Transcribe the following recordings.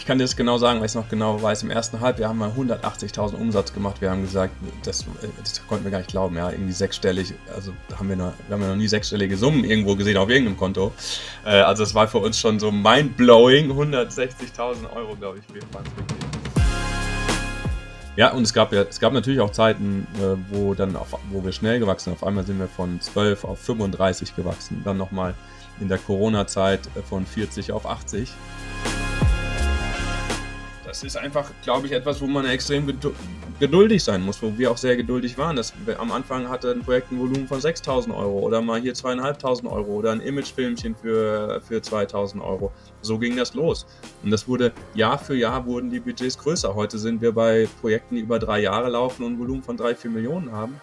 ich kann dir das genau sagen, weil ich es noch genau weiß. Im ersten Halbjahr haben wir 180.000 Umsatz gemacht. Wir haben gesagt, das, das, konnten wir gar nicht glauben, ja, irgendwie sechsstellig. Also haben wir, noch, wir haben noch nie sechsstellige Summen irgendwo gesehen auf irgendeinem Konto. Äh, also es war für uns schon so mindblowing. 160.000 Euro, glaube ich, wir waren. Ja, und es gab ja, es gab natürlich auch Zeiten, äh, wo dann auf, wo wir schnell gewachsen sind. Auf einmal sind wir von 12 auf 35 gewachsen. Dann nochmal in der Corona-Zeit äh, von 40 auf 80 das ist einfach, glaube ich, etwas, wo man extrem geduldig sein muss, wo wir auch sehr geduldig waren. Das, am Anfang hatte ein Projekt ein Volumen von 6.000 Euro oder mal hier 2.500 Euro oder ein Imagefilmchen für, für 2.000 Euro. So ging das los. Und das wurde Jahr für Jahr wurden die Budgets größer. Heute sind wir bei Projekten, die über drei Jahre laufen und ein Volumen von 3, 4 Millionen haben.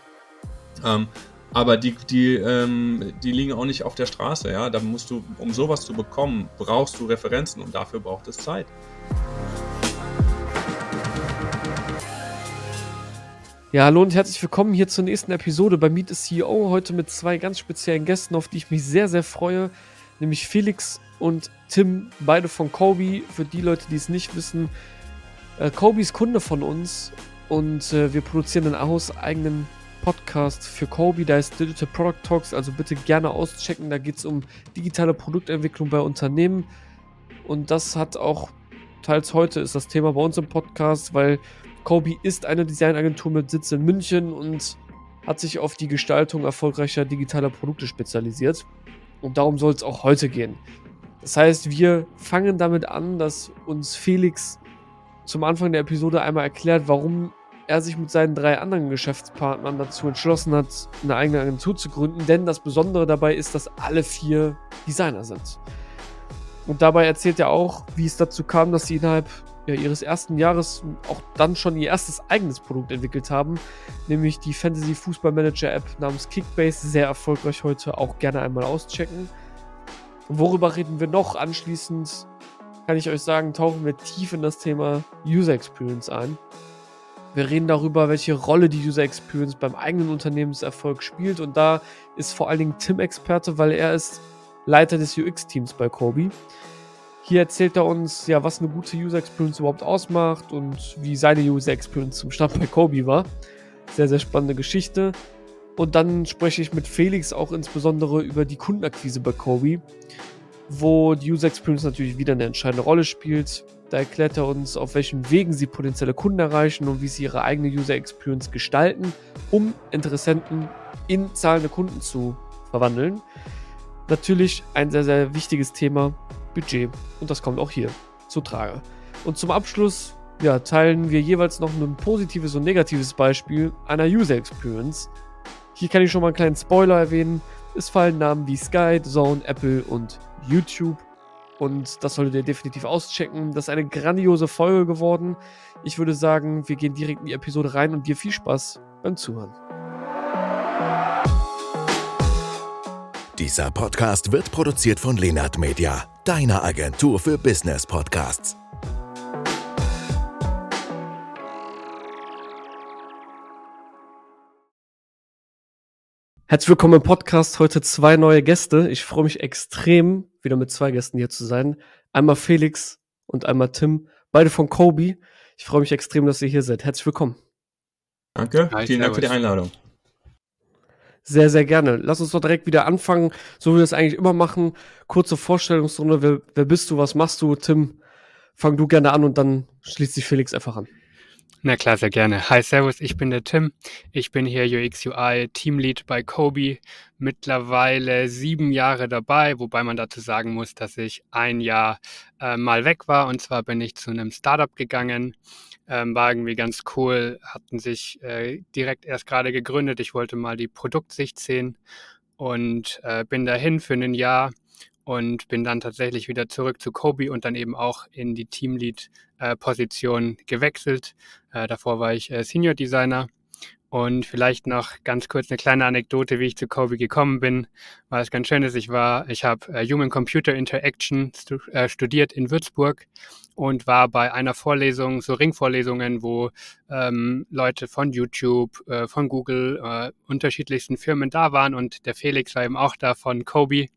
Ähm, aber die, die, ähm, die liegen auch nicht auf der Straße. Ja? Da musst du, um sowas zu bekommen, brauchst du Referenzen und dafür braucht es Zeit. Ja, hallo und herzlich willkommen hier zur nächsten Episode bei Meet the CEO. Heute mit zwei ganz speziellen Gästen, auf die ich mich sehr, sehr freue. Nämlich Felix und Tim, beide von Kobe. Für die Leute, die es nicht wissen, äh, Kobe ist Kunde von uns und äh, wir produzieren einen hauseigenen Podcast für Kobe. Da ist Digital Product Talks, also bitte gerne auschecken. Da geht es um digitale Produktentwicklung bei Unternehmen. Und das hat auch teils heute ist das Thema bei uns im Podcast, weil Kobe ist eine Designagentur mit Sitz in München und hat sich auf die Gestaltung erfolgreicher digitaler Produkte spezialisiert. Und darum soll es auch heute gehen. Das heißt, wir fangen damit an, dass uns Felix zum Anfang der Episode einmal erklärt, warum er sich mit seinen drei anderen Geschäftspartnern dazu entschlossen hat, eine eigene Agentur zu gründen. Denn das Besondere dabei ist, dass alle vier Designer sind. Und dabei erzählt er auch, wie es dazu kam, dass sie innerhalb ja, ihres ersten Jahres auch dann schon ihr erstes eigenes Produkt entwickelt haben, nämlich die Fantasy Fußball Manager App namens Kickbase, sehr erfolgreich heute, auch gerne einmal auschecken. Und worüber reden wir noch? Anschließend kann ich euch sagen, tauchen wir tief in das Thema User Experience ein. Wir reden darüber, welche Rolle die User Experience beim eigenen Unternehmenserfolg spielt und da ist vor allen Dingen Tim Experte, weil er ist Leiter des UX-Teams bei Kobe. Hier erzählt er uns, ja, was eine gute User Experience überhaupt ausmacht und wie seine User Experience zum Start bei Kobe war. Sehr, sehr spannende Geschichte. Und dann spreche ich mit Felix auch insbesondere über die Kundenakquise bei Kobe, wo die User Experience natürlich wieder eine entscheidende Rolle spielt. Da erklärt er uns, auf welchen Wegen sie potenzielle Kunden erreichen und wie sie ihre eigene User Experience gestalten, um Interessenten in zahlende Kunden zu verwandeln. Natürlich ein sehr, sehr wichtiges Thema, Budget. Und das kommt auch hier zu Trage. Und zum Abschluss ja, teilen wir jeweils noch ein positives und negatives Beispiel einer User Experience. Hier kann ich schon mal einen kleinen Spoiler erwähnen. Es fallen Namen wie Sky, Zone, Apple und YouTube. Und das solltet ihr definitiv auschecken. Das ist eine grandiose Folge geworden. Ich würde sagen, wir gehen direkt in die Episode rein und dir viel Spaß beim Zuhören. Dieser Podcast wird produziert von Lenart Media, deiner Agentur für Business Podcasts. Herzlich willkommen im Podcast. Heute zwei neue Gäste. Ich freue mich extrem, wieder mit zwei Gästen hier zu sein. Einmal Felix und einmal Tim, beide von Kobe. Ich freue mich extrem, dass ihr hier seid. Herzlich willkommen. Danke, Hi, vielen Dank für die Einladung. Sehr, sehr gerne. Lass uns doch direkt wieder anfangen, so wie wir es eigentlich immer machen. Kurze Vorstellungsrunde. Wer, wer bist du? Was machst du? Tim, fang du gerne an und dann schließt sich Felix einfach an. Na klar, sehr gerne. Hi, Servus, ich bin der Tim. Ich bin hier UX UI Teamlead bei Kobe. Mittlerweile sieben Jahre dabei, wobei man dazu sagen muss, dass ich ein Jahr äh, mal weg war. Und zwar bin ich zu einem Startup gegangen, ähm, war irgendwie ganz cool, hatten sich äh, direkt erst gerade gegründet. Ich wollte mal die Produktsicht sehen und äh, bin dahin für ein Jahr und bin dann tatsächlich wieder zurück zu Kobe und dann eben auch in die Teamlead-Position äh, gewechselt. Äh, davor war ich äh, Senior Designer und vielleicht noch ganz kurz eine kleine Anekdote, wie ich zu Kobe gekommen bin. Weil es ganz schön ist, ich war, ich habe äh, Human Computer Interaction stu studiert in Würzburg und war bei einer Vorlesung, so Ringvorlesungen, wo ähm, Leute von YouTube, äh, von Google, äh, unterschiedlichsten Firmen da waren und der Felix war eben auch da von Kobe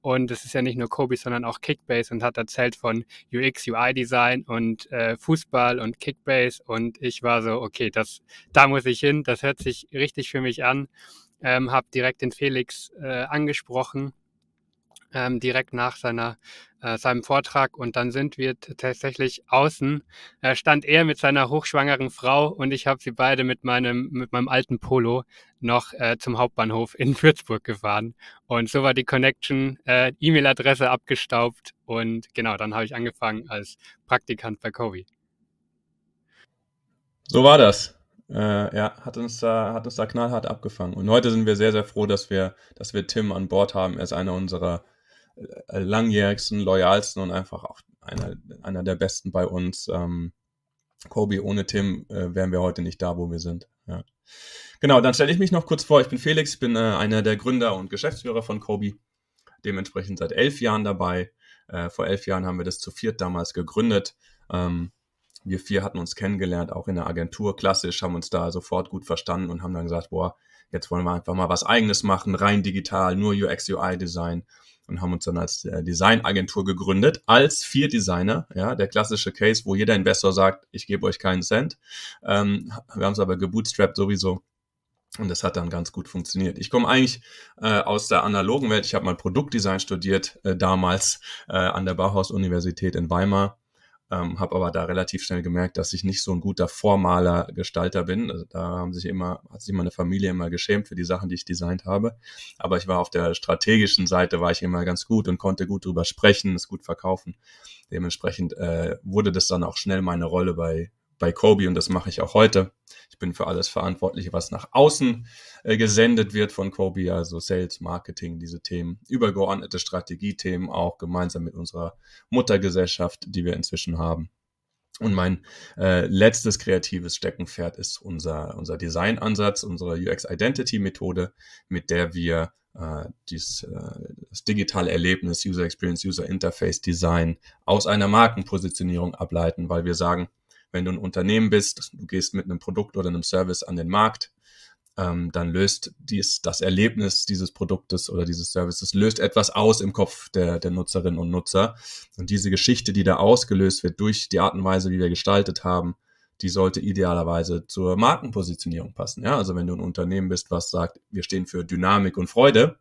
Und es ist ja nicht nur Kobe, sondern auch Kickbase und hat erzählt von UX, UI-Design und äh, Fußball und Kickbase. Und ich war so, okay, das, da muss ich hin. Das hört sich richtig für mich an. Ähm, habe direkt den Felix äh, angesprochen ähm, direkt nach seiner, äh, seinem Vortrag und dann sind wir tatsächlich außen, äh, stand er mit seiner hochschwangeren Frau und ich habe sie beide mit meinem, mit meinem alten Polo noch äh, zum Hauptbahnhof in Würzburg gefahren und so war die Connection, äh, E-Mail-Adresse abgestaubt und genau, dann habe ich angefangen als Praktikant bei Kobe. So war das. Äh, ja, hat uns da, hat uns da knallhart abgefangen. Und heute sind wir sehr, sehr froh, dass wir, dass wir Tim an Bord haben. Er ist einer unserer langjährigsten, loyalsten und einfach auch einer, einer der besten bei uns. Ähm, Kobe, ohne Tim äh, wären wir heute nicht da, wo wir sind. Ja. Genau, dann stelle ich mich noch kurz vor. Ich bin Felix, bin äh, einer der Gründer und Geschäftsführer von Kobe, dementsprechend seit elf Jahren dabei. Äh, vor elf Jahren haben wir das zu viert damals gegründet. Ähm, wir vier hatten uns kennengelernt, auch in der Agentur, klassisch, haben uns da sofort gut verstanden und haben dann gesagt, boah, jetzt wollen wir einfach mal was eigenes machen, rein digital, nur UX, UI Design und haben uns dann als äh, Designagentur gegründet, als vier Designer, ja, der klassische Case, wo jeder Investor sagt, ich gebe euch keinen Cent. Ähm, wir haben es aber gebootstrapped sowieso. Und das hat dann ganz gut funktioniert. Ich komme eigentlich äh, aus der analogen Welt. Ich habe mal Produktdesign studiert, äh, damals äh, an der Bauhaus-Universität in Weimar ähm, habe aber da relativ schnell gemerkt, dass ich nicht so ein guter formaler Gestalter bin. Also da haben sich immer, hat sich meine Familie immer geschämt für die Sachen, die ich designt habe. Aber ich war auf der strategischen Seite, war ich immer ganz gut und konnte gut drüber sprechen, es gut verkaufen. Dementsprechend äh, wurde das dann auch schnell meine Rolle bei, bei Kobe und das mache ich auch heute. Ich bin für alles verantwortlich, was nach außen äh, gesendet wird von Kobe, also Sales, Marketing, diese Themen, übergeordnete Strategiethemen auch gemeinsam mit unserer Muttergesellschaft, die wir inzwischen haben. Und mein äh, letztes kreatives Steckenpferd ist unser, unser Designansatz, unsere UX-Identity-Methode, mit der wir äh, dies, äh, das digitale Erlebnis, User Experience, User Interface Design aus einer Markenpositionierung ableiten, weil wir sagen, wenn du ein Unternehmen bist, du gehst mit einem Produkt oder einem Service an den Markt, ähm, dann löst dies, das Erlebnis dieses Produktes oder dieses Services löst etwas aus im Kopf der, der Nutzerinnen und Nutzer. Und diese Geschichte, die da ausgelöst wird durch die Art und Weise, wie wir gestaltet haben, die sollte idealerweise zur Markenpositionierung passen. Ja, also wenn du ein Unternehmen bist, was sagt, wir stehen für Dynamik und Freude,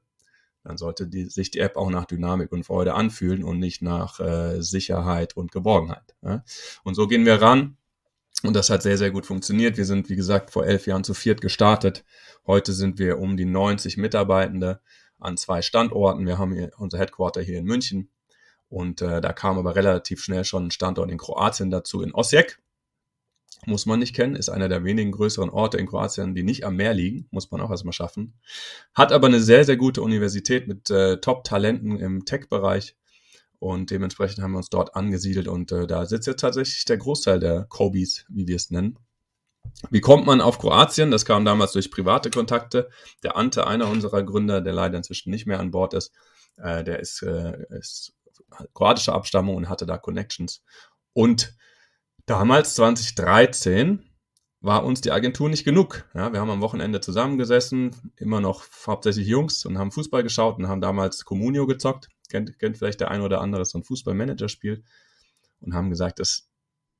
dann sollte die, sich die App auch nach Dynamik und Freude anfühlen und nicht nach äh, Sicherheit und Geborgenheit. Ja? Und so gehen wir ran und das hat sehr, sehr gut funktioniert. Wir sind, wie gesagt, vor elf Jahren zu viert gestartet. Heute sind wir um die 90 Mitarbeitende an zwei Standorten. Wir haben hier unser Headquarter hier in München. Und äh, da kam aber relativ schnell schon ein Standort in Kroatien dazu, in Osijek. Muss man nicht kennen, ist einer der wenigen größeren Orte in Kroatien, die nicht am Meer liegen. Muss man auch erstmal schaffen. Hat aber eine sehr, sehr gute Universität mit äh, Top-Talenten im Tech-Bereich und dementsprechend haben wir uns dort angesiedelt und äh, da sitzt jetzt tatsächlich der Großteil der Kobis, wie wir es nennen. Wie kommt man auf Kroatien? Das kam damals durch private Kontakte. Der Ante, einer unserer Gründer, der leider inzwischen nicht mehr an Bord ist, äh, der ist, äh, ist kroatischer Abstammung und hatte da Connections. Und damals, 2013, war uns die Agentur nicht genug. Ja, wir haben am Wochenende zusammengesessen, immer noch hauptsächlich Jungs und haben Fußball geschaut und haben damals Comunio gezockt kennt, kennt vielleicht der ein oder andere, so ein Fußballmanager-Spiel und haben gesagt, das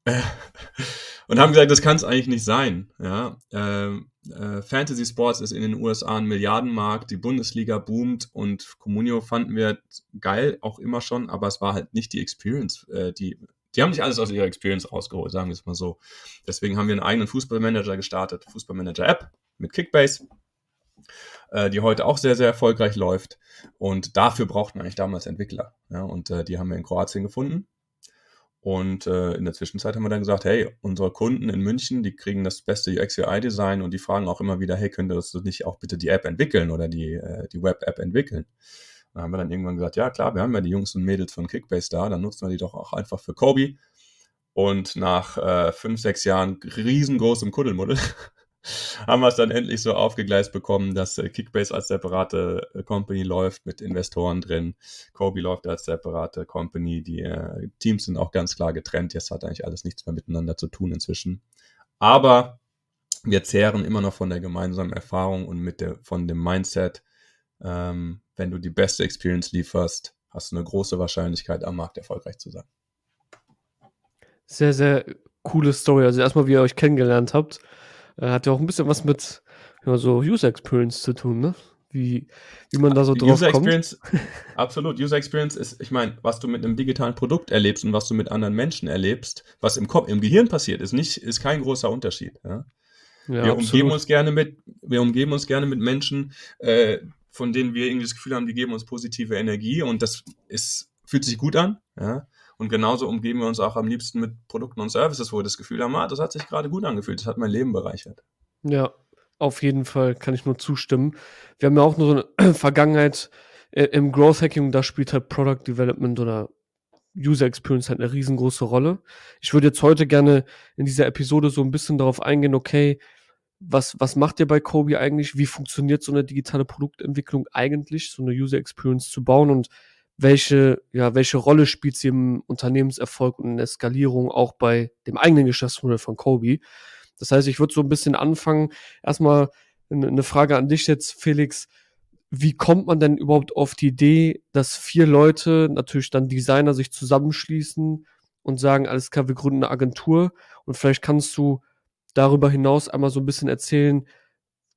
und haben gesagt, das kann es eigentlich nicht sein. Ja, äh, äh, Fantasy Sports ist in den USA ein Milliardenmarkt, die Bundesliga boomt und Comunio fanden wir geil, auch immer schon, aber es war halt nicht die Experience, äh, die die haben nicht alles aus ihrer Experience rausgeholt, sagen wir es mal so. Deswegen haben wir einen eigenen Fußballmanager gestartet, Fußballmanager-App mit Kickbase äh, die heute auch sehr, sehr erfolgreich läuft. Und dafür braucht man eigentlich damals Entwickler. Ja, und äh, die haben wir in Kroatien gefunden. Und äh, in der Zwischenzeit haben wir dann gesagt, hey, unsere Kunden in München, die kriegen das beste UX-UI-Design und die fragen auch immer wieder, hey, könnt ihr das nicht auch bitte die App entwickeln oder die, äh, die Web-App entwickeln? Da haben wir dann irgendwann gesagt, ja klar, wir haben ja die Jungs und Mädels von Kickbase da, dann nutzen wir die doch auch einfach für Kobe. Und nach äh, fünf, sechs Jahren riesengroßem Kuddelmuddel haben wir es dann endlich so aufgegleist bekommen, dass äh, Kickbase als separate äh, Company läuft mit Investoren drin. Kobe läuft als separate Company. Die äh, Teams sind auch ganz klar getrennt. Jetzt hat eigentlich alles nichts mehr miteinander zu tun inzwischen. Aber wir zehren immer noch von der gemeinsamen Erfahrung und mit der, von dem Mindset, ähm, wenn du die beste Experience lieferst, hast du eine große Wahrscheinlichkeit, am Markt erfolgreich zu sein. Sehr, sehr coole Story. Also erstmal, wie ihr euch kennengelernt habt, hat ja auch ein bisschen was mit ja, so User Experience zu tun, ne? Wie, wie man da so drauf User kommt. Experience, absolut. User Experience ist, ich meine, was du mit einem digitalen Produkt erlebst und was du mit anderen Menschen erlebst, was im Kopf, im Gehirn passiert, ist nicht, ist kein großer Unterschied. Ja? Ja, wir absolut. umgeben uns gerne mit, wir umgeben uns gerne mit Menschen, äh, von denen wir irgendwie das Gefühl haben, die geben uns positive Energie und das ist, fühlt sich gut an. Ja? Und genauso umgeben wir uns auch am liebsten mit Produkten und Services, wo wir das Gefühl haben, ah, das hat sich gerade gut angefühlt, das hat mein Leben bereichert. Ja, auf jeden Fall kann ich nur zustimmen. Wir haben ja auch nur so eine Vergangenheit äh, im Growth Hacking, da spielt halt Product Development oder User Experience halt eine riesengroße Rolle. Ich würde jetzt heute gerne in dieser Episode so ein bisschen darauf eingehen, okay, was, was macht ihr bei Kobe eigentlich? Wie funktioniert so eine digitale Produktentwicklung eigentlich, so eine User Experience zu bauen und welche, ja, welche Rolle spielt sie im Unternehmenserfolg und in der Skalierung auch bei dem eigenen Geschäftsmodell von Kobe? Das heißt, ich würde so ein bisschen anfangen. Erstmal eine Frage an dich jetzt, Felix. Wie kommt man denn überhaupt auf die Idee, dass vier Leute, natürlich dann Designer, sich zusammenschließen und sagen, alles klar, wir gründen eine Agentur? Und vielleicht kannst du darüber hinaus einmal so ein bisschen erzählen,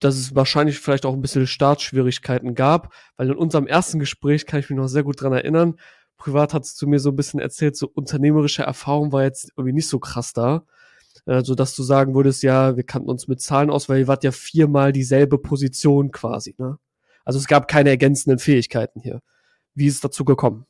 dass es wahrscheinlich vielleicht auch ein bisschen Startschwierigkeiten gab, weil in unserem ersten Gespräch kann ich mich noch sehr gut dran erinnern. Privat hat es zu mir so ein bisschen erzählt, so unternehmerische Erfahrung war jetzt irgendwie nicht so krass da. Äh, so dass du sagen würdest, ja, wir kannten uns mit Zahlen aus, weil ihr wart ja viermal dieselbe Position quasi, ne? Also es gab keine ergänzenden Fähigkeiten hier. Wie ist es dazu gekommen?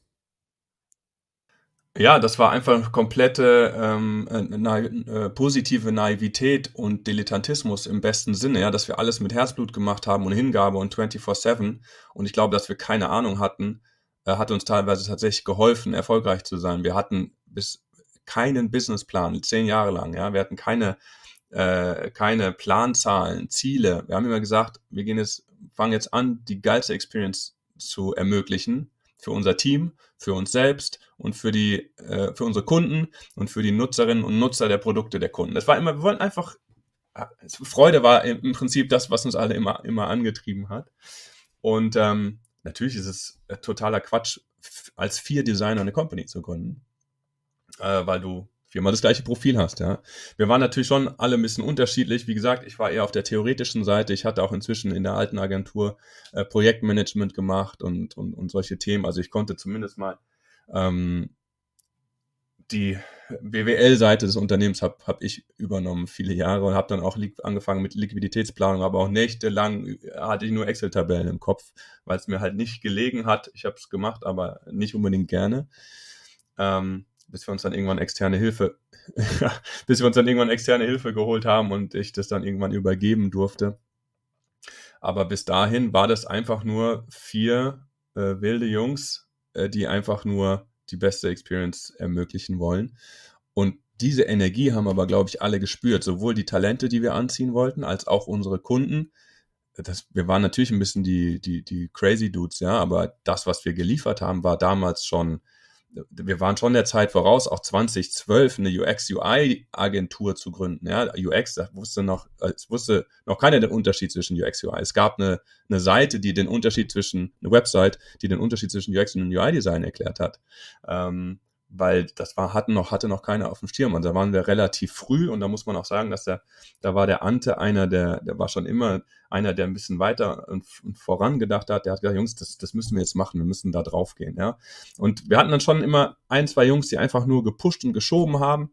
Ja, das war einfach komplette ähm, na, äh, positive Naivität und Dilettantismus im besten Sinne, ja, dass wir alles mit Herzblut gemacht haben und Hingabe und 24-7. Und ich glaube, dass wir keine Ahnung hatten, äh, hat uns teilweise tatsächlich geholfen, erfolgreich zu sein. Wir hatten bis keinen Businessplan, zehn Jahre lang, ja, wir hatten keine, äh, keine Planzahlen, Ziele. Wir haben immer gesagt, wir gehen jetzt, fangen jetzt an, die geilste Experience zu ermöglichen für unser Team, für uns selbst und für die, äh, für unsere Kunden und für die Nutzerinnen und Nutzer der Produkte der Kunden. Das war immer, wir wollten einfach, Freude war im Prinzip das, was uns alle immer, immer angetrieben hat. Und ähm, natürlich ist es totaler Quatsch, als vier Designer eine Company zu gründen, äh, weil du viermal das gleiche Profil hast, ja. Wir waren natürlich schon alle ein bisschen unterschiedlich. Wie gesagt, ich war eher auf der theoretischen Seite. Ich hatte auch inzwischen in der alten Agentur äh, Projektmanagement gemacht und, und, und solche Themen. Also ich konnte zumindest mal ähm, die BWL-Seite des Unternehmens habe hab ich übernommen viele Jahre und habe dann auch angefangen mit Liquiditätsplanung, aber auch nächtelang hatte ich nur Excel-Tabellen im Kopf, weil es mir halt nicht gelegen hat. Ich habe es gemacht, aber nicht unbedingt gerne. Ähm, bis wir uns dann irgendwann externe Hilfe, bis wir uns dann irgendwann externe Hilfe geholt haben und ich das dann irgendwann übergeben durfte. Aber bis dahin war das einfach nur vier äh, wilde Jungs, äh, die einfach nur die beste Experience ermöglichen wollen. Und diese Energie haben aber, glaube ich, alle gespürt. Sowohl die Talente, die wir anziehen wollten, als auch unsere Kunden. Das, wir waren natürlich ein bisschen die, die, die crazy Dudes, ja, aber das, was wir geliefert haben, war damals schon wir waren schon der Zeit voraus, auch 2012 eine UX-UI-Agentur zu gründen. Ja, UX, da wusste noch, es wusste noch keiner den Unterschied zwischen UX-UI. Es gab eine, eine Seite, die den Unterschied zwischen, eine Website, die den Unterschied zwischen UX und UI-Design erklärt hat. Ähm, weil das war, hatten noch, hatte noch keiner auf dem Schirm. Und da waren wir relativ früh und da muss man auch sagen, dass der, da war der Ante einer, der, der war schon immer einer, der ein bisschen weiter und, und vorangedacht hat. Der hat gesagt, Jungs, das, das müssen wir jetzt machen, wir müssen da drauf gehen, ja. Und wir hatten dann schon immer ein, zwei Jungs, die einfach nur gepusht und geschoben haben.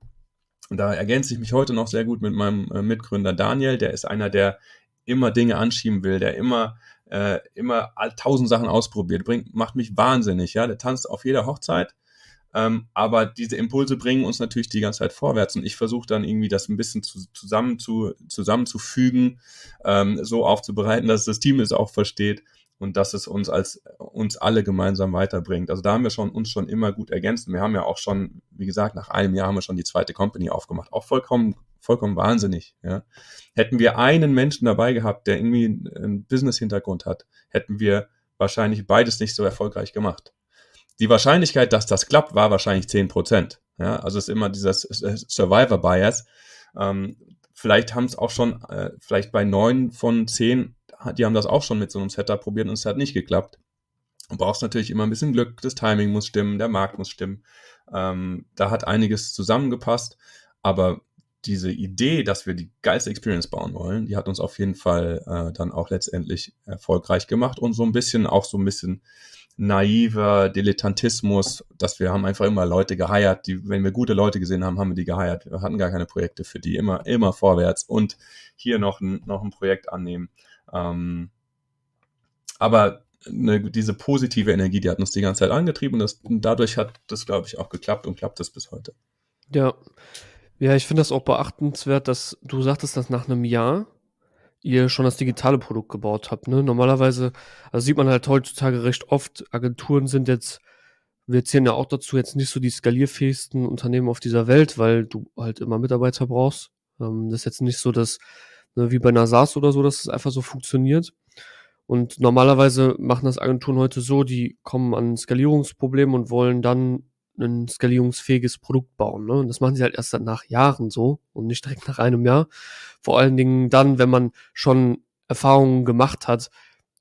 Und da ergänze ich mich heute noch sehr gut mit meinem äh, Mitgründer Daniel. Der ist einer, der immer Dinge anschieben will, der immer äh, immer tausend Sachen ausprobiert, bringt, macht mich wahnsinnig, ja. Der tanzt auf jeder Hochzeit ähm, aber diese Impulse bringen uns natürlich die ganze Zeit vorwärts und ich versuche dann irgendwie das ein bisschen zu, zusammen zu, zusammenzufügen, ähm, so aufzubereiten, dass das Team es auch versteht und dass es uns als uns alle gemeinsam weiterbringt. Also da haben wir schon uns schon immer gut ergänzt. Wir haben ja auch schon, wie gesagt, nach einem Jahr haben wir schon die zweite Company aufgemacht. Auch vollkommen, vollkommen wahnsinnig. Ja. Hätten wir einen Menschen dabei gehabt, der irgendwie einen Business-Hintergrund hat, hätten wir wahrscheinlich beides nicht so erfolgreich gemacht die Wahrscheinlichkeit, dass das klappt, war wahrscheinlich 10 Prozent. Ja, also es ist immer dieses Survivor Bias. Ähm, vielleicht haben es auch schon, äh, vielleicht bei neun von zehn, die haben das auch schon mit so einem Setup probiert und es hat nicht geklappt. Du brauchst natürlich immer ein bisschen Glück, das Timing muss stimmen, der Markt muss stimmen. Ähm, da hat einiges zusammengepasst, aber diese Idee, dass wir die geilste Experience bauen wollen, die hat uns auf jeden Fall äh, dann auch letztendlich erfolgreich gemacht und so ein bisschen auch so ein bisschen naiver Dilettantismus, dass wir haben einfach immer Leute geheiert, die, wenn wir gute Leute gesehen haben, haben wir die geheiert. Wir hatten gar keine Projekte für die, immer, immer vorwärts und hier noch ein, noch ein Projekt annehmen. Ähm, aber eine, diese positive Energie, die hat uns die ganze Zeit angetrieben und, das, und dadurch hat das, glaube ich, auch geklappt und klappt das bis heute. Ja. Ja, ich finde das auch beachtenswert, dass du sagtest, dass nach einem Jahr ihr schon das digitale Produkt gebaut habt. Ne? Normalerweise, also sieht man halt heutzutage recht oft, Agenturen sind jetzt, wir zählen ja auch dazu, jetzt nicht so die skalierfähigsten Unternehmen auf dieser Welt, weil du halt immer Mitarbeiter brauchst. Ähm, das ist jetzt nicht so, dass, ne, wie bei SaaS oder so, dass es einfach so funktioniert. Und normalerweise machen das Agenturen heute so, die kommen an Skalierungsprobleme und wollen dann ein skalierungsfähiges Produkt bauen. Ne? Und das machen sie halt erst nach Jahren so und nicht direkt nach einem Jahr. Vor allen Dingen dann, wenn man schon Erfahrungen gemacht hat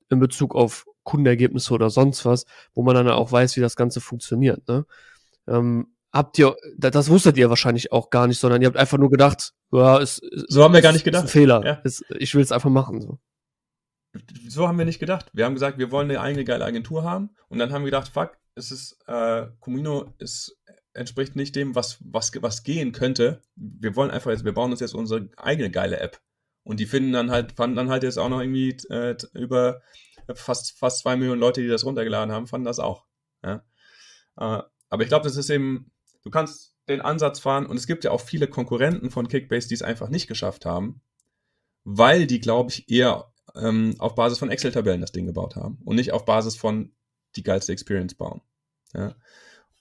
in Bezug auf Kundenergebnisse oder sonst was, wo man dann auch weiß, wie das Ganze funktioniert. Ne? Ähm, habt ihr, das wusstet ihr wahrscheinlich auch gar nicht, sondern ihr habt einfach nur gedacht, ja, ist, so haben wir gar nicht gedacht. Ist ein Fehler. Ja. Ist, ich will es einfach machen. So. so haben wir nicht gedacht. Wir haben gesagt, wir wollen eine eigene geile Agentur haben und dann haben wir gedacht, fuck, es ist, äh, Comino ist, entspricht nicht dem, was, was, was gehen könnte. Wir wollen einfach jetzt, wir bauen uns jetzt unsere eigene geile App. Und die finden dann halt, fanden dann halt jetzt auch noch irgendwie äh, über fast, fast zwei Millionen Leute, die das runtergeladen haben, fanden das auch. Ja? Äh, aber ich glaube, das ist eben, du kannst den Ansatz fahren und es gibt ja auch viele Konkurrenten von Kickbase, die es einfach nicht geschafft haben, weil die, glaube ich, eher ähm, auf Basis von Excel-Tabellen das Ding gebaut haben und nicht auf Basis von die geilste Experience bauen. Ja.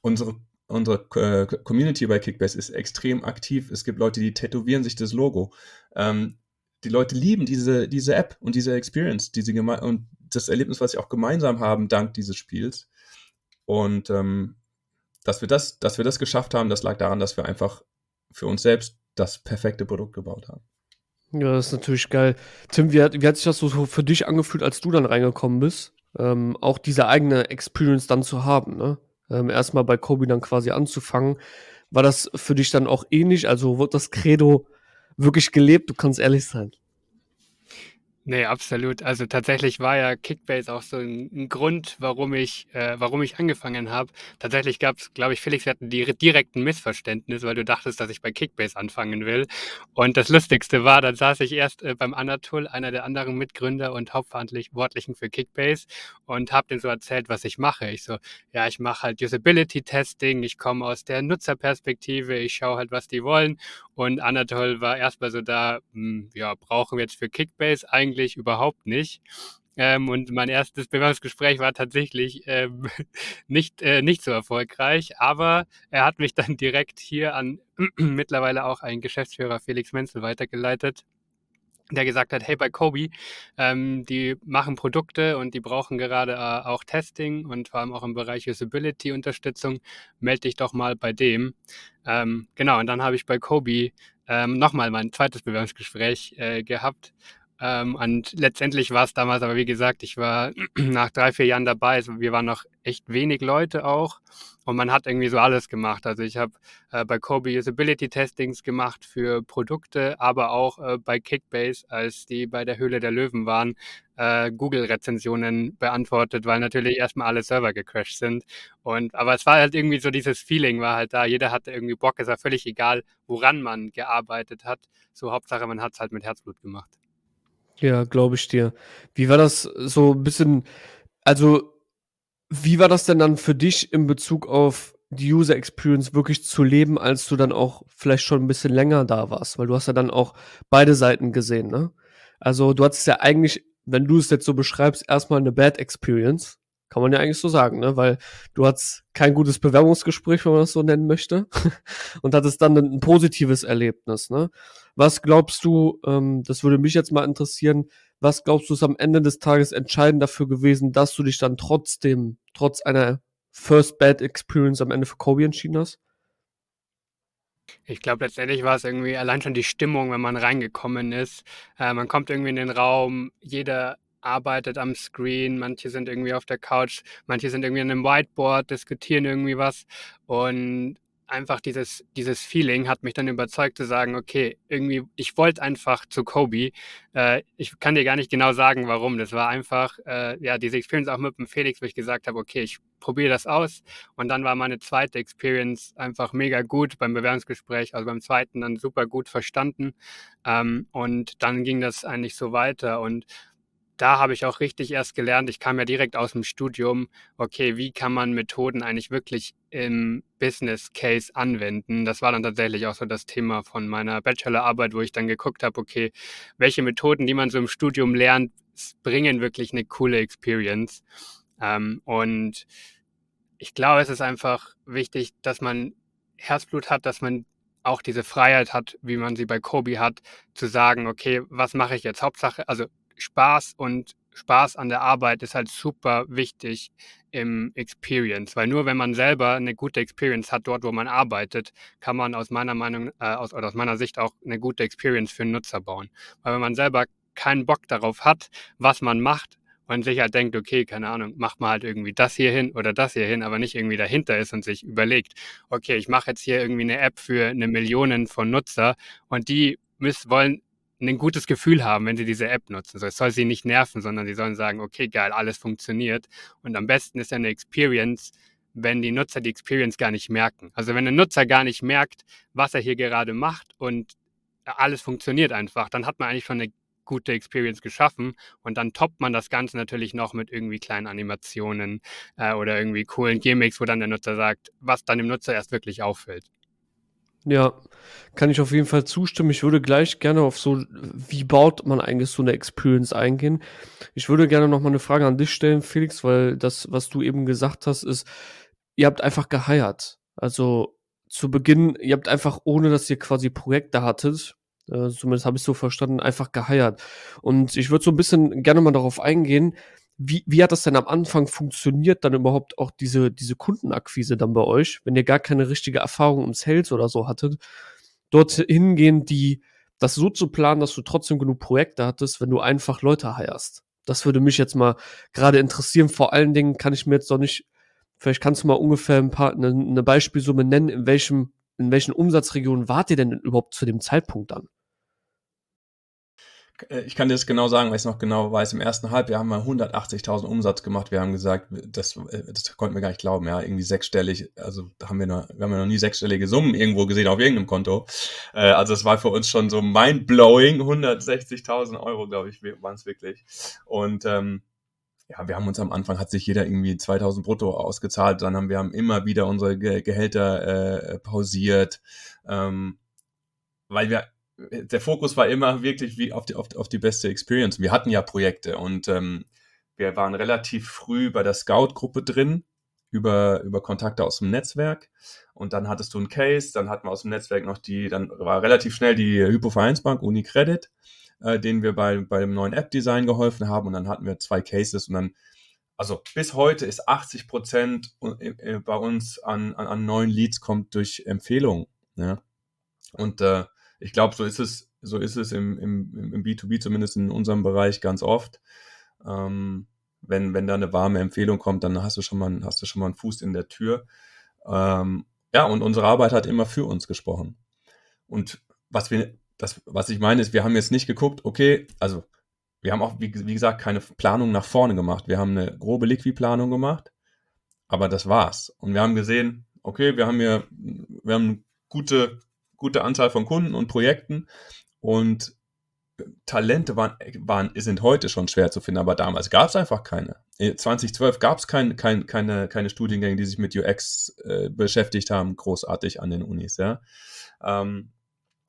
Unsere, unsere äh, Community bei Kickbase ist extrem aktiv. Es gibt Leute, die tätowieren sich das Logo. Ähm, die Leute lieben diese, diese App und diese Experience, diese Geme und das Erlebnis, was sie auch gemeinsam haben, dank dieses Spiels. Und ähm, dass wir das, dass wir das geschafft haben, das lag daran, dass wir einfach für uns selbst das perfekte Produkt gebaut haben. Ja, das ist natürlich geil. Tim, wie hat, wie hat sich das so für dich angefühlt, als du dann reingekommen bist? Ähm, auch diese eigene Experience dann zu haben. Ne? Ähm, erstmal bei Kobe dann quasi anzufangen. War das für dich dann auch ähnlich? Also wird das Credo wirklich gelebt? Du kannst ehrlich sein. Nee, absolut. Also tatsächlich war ja Kickbase auch so ein, ein Grund, warum ich, äh, warum ich angefangen habe. Tatsächlich gab es, glaube ich, Felix, wir hatten die, direkt ein Missverständnis, weil du dachtest, dass ich bei Kickbase anfangen will. Und das Lustigste war, dann saß ich erst äh, beim Anatol, einer der anderen Mitgründer und Hauptverantwortlichen für Kickbase, und habe denen so erzählt, was ich mache. Ich so, ja, ich mache halt Usability-Testing, ich komme aus der Nutzerperspektive, ich schaue halt, was die wollen. Und Anatol war erstmal so da, mh, hm, ja, brauchen wir jetzt für Kickbase eigentlich eigentlich überhaupt nicht. Ähm, und mein erstes Bewerbungsgespräch war tatsächlich ähm, nicht, äh, nicht so erfolgreich, aber er hat mich dann direkt hier an mittlerweile auch einen Geschäftsführer Felix Menzel weitergeleitet, der gesagt hat, hey, bei Kobe, ähm, die machen Produkte und die brauchen gerade äh, auch Testing und vor allem auch im Bereich Usability-Unterstützung, melde dich doch mal bei dem. Ähm, genau, und dann habe ich bei Kobe ähm, nochmal mein zweites Bewerbungsgespräch äh, gehabt ähm, und letztendlich war es damals, aber wie gesagt, ich war nach drei, vier Jahren dabei. Also wir waren noch echt wenig Leute auch. Und man hat irgendwie so alles gemacht. Also ich habe äh, bei Kobe Usability Testings gemacht für Produkte, aber auch äh, bei Kickbase, als die bei der Höhle der Löwen waren, äh, Google-Rezensionen beantwortet, weil natürlich erstmal alle Server gecrashed sind. Und aber es war halt irgendwie so dieses Feeling war halt da. Jeder hatte irgendwie Bock. Es war völlig egal, woran man gearbeitet hat. So Hauptsache, man hat es halt mit Herzblut gemacht. Ja, glaube ich dir. Wie war das so ein bisschen, also wie war das denn dann für dich in Bezug auf die User Experience wirklich zu leben, als du dann auch vielleicht schon ein bisschen länger da warst? Weil du hast ja dann auch beide Seiten gesehen, ne? Also du hattest ja eigentlich, wenn du es jetzt so beschreibst, erstmal eine Bad Experience. Kann man ja eigentlich so sagen, ne? Weil du hattest kein gutes Bewerbungsgespräch, wenn man das so nennen möchte. und hattest dann ein, positives Erlebnis, ne? Was glaubst du, ähm, das würde mich jetzt mal interessieren, was glaubst du ist am Ende des Tages entscheidend dafür gewesen, dass du dich dann trotzdem, trotz einer First Bad Experience am Ende für Kobe entschieden hast? Ich glaube, letztendlich war es irgendwie allein schon die Stimmung, wenn man reingekommen ist. Äh, man kommt irgendwie in den Raum, jeder arbeitet am Screen, manche sind irgendwie auf der Couch, manche sind irgendwie an einem Whiteboard, diskutieren irgendwie was und einfach dieses, dieses Feeling hat mich dann überzeugt zu sagen, okay, irgendwie, ich wollte einfach zu Kobe. Äh, ich kann dir gar nicht genau sagen, warum. Das war einfach, äh, ja, diese Experience auch mit dem Felix, wo ich gesagt habe, okay, ich probiere das aus. Und dann war meine zweite Experience einfach mega gut beim Bewerbungsgespräch, also beim zweiten dann super gut verstanden. Ähm, und dann ging das eigentlich so weiter. Und da habe ich auch richtig erst gelernt, ich kam ja direkt aus dem Studium, okay, wie kann man Methoden eigentlich wirklich im Business Case anwenden? Das war dann tatsächlich auch so das Thema von meiner Bachelorarbeit, wo ich dann geguckt habe, okay, welche Methoden, die man so im Studium lernt, bringen wirklich eine coole Experience. Ähm, und ich glaube, es ist einfach wichtig, dass man Herzblut hat, dass man auch diese Freiheit hat, wie man sie bei Kobe hat, zu sagen, okay, was mache ich jetzt? Hauptsache, also Spaß und Spaß an der Arbeit ist halt super wichtig im Experience, weil nur wenn man selber eine gute Experience hat dort, wo man arbeitet, kann man aus meiner Meinung äh, aus, oder aus meiner Sicht auch eine gute Experience für einen Nutzer bauen. Weil wenn man selber keinen Bock darauf hat, was man macht und sich halt denkt, okay, keine Ahnung, macht man halt irgendwie das hier hin oder das hier hin, aber nicht irgendwie dahinter ist und sich überlegt, okay, ich mache jetzt hier irgendwie eine App für eine Million von Nutzer und die müssen, wollen ein gutes Gefühl haben, wenn sie diese App nutzen. So, es soll sie nicht nerven, sondern sie sollen sagen, okay, geil, alles funktioniert. Und am besten ist eine Experience, wenn die Nutzer die Experience gar nicht merken. Also wenn ein Nutzer gar nicht merkt, was er hier gerade macht und alles funktioniert einfach, dann hat man eigentlich schon eine gute Experience geschaffen und dann toppt man das Ganze natürlich noch mit irgendwie kleinen Animationen äh, oder irgendwie coolen Gimmicks, wo dann der Nutzer sagt, was dann dem Nutzer erst wirklich auffällt. Ja, kann ich auf jeden Fall zustimmen. Ich würde gleich gerne auf so, wie baut man eigentlich so eine Experience eingehen. Ich würde gerne noch mal eine Frage an dich stellen, Felix, weil das, was du eben gesagt hast, ist, ihr habt einfach geheiert. Also zu Beginn, ihr habt einfach, ohne dass ihr quasi Projekte hattet, äh, zumindest habe ich so verstanden, einfach geheiert. Und ich würde so ein bisschen gerne mal darauf eingehen, wie, wie hat das denn am Anfang funktioniert, dann überhaupt auch diese, diese Kundenakquise dann bei euch, wenn ihr gar keine richtige Erfahrung im Sales oder so hattet, dort hingehen, die, das so zu planen, dass du trotzdem genug Projekte hattest, wenn du einfach Leute heierst. Das würde mich jetzt mal gerade interessieren. Vor allen Dingen kann ich mir jetzt doch nicht, vielleicht kannst du mal ungefähr ein paar, eine, eine Beispielsumme nennen, in welchem, in welchen Umsatzregionen wart ihr denn überhaupt zu dem Zeitpunkt dann? Äh, ich kann dir das genau sagen, weil ich es noch genau weiß. Im ersten Halbjahr haben wir 180.000 Umsatz gemacht. Wir haben gesagt, das, äh, das konnten wir gar nicht glauben, ja, irgendwie sechsstellig. Also haben wir noch, wir haben noch nie sechsstellige Summen irgendwo gesehen auf irgendeinem Konto. Äh, also es war für uns schon so mindblowing. 160.000 Euro, glaube ich, waren es wirklich. Und ähm, ja, wir haben uns am Anfang hat sich jeder irgendwie 2000 brutto ausgezahlt. Dann haben wir haben immer wieder unsere Gehälter äh, pausiert, ähm, weil wir der Fokus war immer wirklich wie auf die, auf, auf die beste Experience. Wir hatten ja Projekte und ähm, wir waren relativ früh bei der Scout-Gruppe drin über, über Kontakte aus dem Netzwerk. Und dann hattest du einen Case, dann hatten wir aus dem Netzwerk noch die, dann war relativ schnell die Hypovereinsbank Unicredit, äh, denen wir bei, bei dem neuen App-Design geholfen haben. Und dann hatten wir zwei Cases und dann, also bis heute ist 80 Prozent äh, bei uns an, an, an neuen Leads kommt durch Empfehlungen. Ja? Und äh, ich glaube, so ist es, so ist es im, im, im B2B, zumindest in unserem Bereich, ganz oft. Ähm, wenn, wenn da eine warme Empfehlung kommt, dann hast du schon mal, hast du schon mal einen Fuß in der Tür. Ähm, ja, und unsere Arbeit hat immer für uns gesprochen. Und was wir, das, was ich meine, ist, wir haben jetzt nicht geguckt, okay, also wir haben auch, wie, wie gesagt, keine Planung nach vorne gemacht. Wir haben eine grobe Liquid-Planung gemacht, aber das war's. Und wir haben gesehen, okay, wir haben hier, wir haben gute gute Anzahl von Kunden und Projekten und Talente waren, waren, sind heute schon schwer zu finden, aber damals gab es einfach keine. 2012 gab es kein, kein, keine, keine Studiengänge, die sich mit UX äh, beschäftigt haben, großartig an den Unis. Ja. Ähm,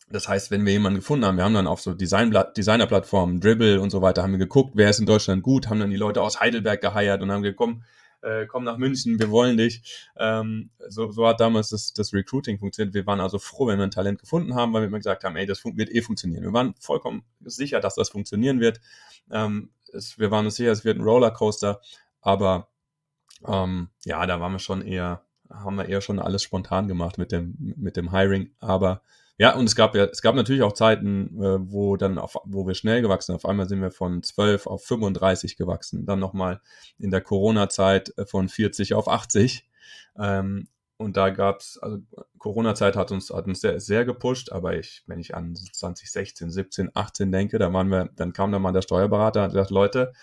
das heißt, wenn wir jemanden gefunden haben, wir haben dann auf so Design Designer-Plattformen, Dribble und so weiter, haben wir geguckt, wer ist in Deutschland gut, haben dann die Leute aus Heidelberg geheiert und haben gekommen, äh, komm nach München, wir wollen dich. Ähm, so, so hat damals das, das Recruiting funktioniert. Wir waren also froh, wenn wir ein Talent gefunden haben, weil wir immer gesagt haben, ey, das wird eh funktionieren. Wir waren vollkommen sicher, dass das funktionieren wird. Ähm, es, wir waren uns sicher, es wird ein Rollercoaster, aber ähm, ja, da waren wir schon eher, haben wir eher schon alles spontan gemacht mit dem, mit dem Hiring, aber Ja, und es gab ja, es gab natürlich auch Zeiten, äh, wo dann auf, wo wir schnell gewachsen sind. Auf einmal sind wir von 12 auf 35 gewachsen. Dann nochmal in der Corona-Zeit äh, von 40 auf 80. Ähm, und da gab's also Corona-Zeit hat uns, hat uns sehr, sehr gepusht, aber ich, wenn ich an 2016, 17, 18 denke, da waren wir, dann kam dann mal der Steuerberater und hat gesagt, Leute,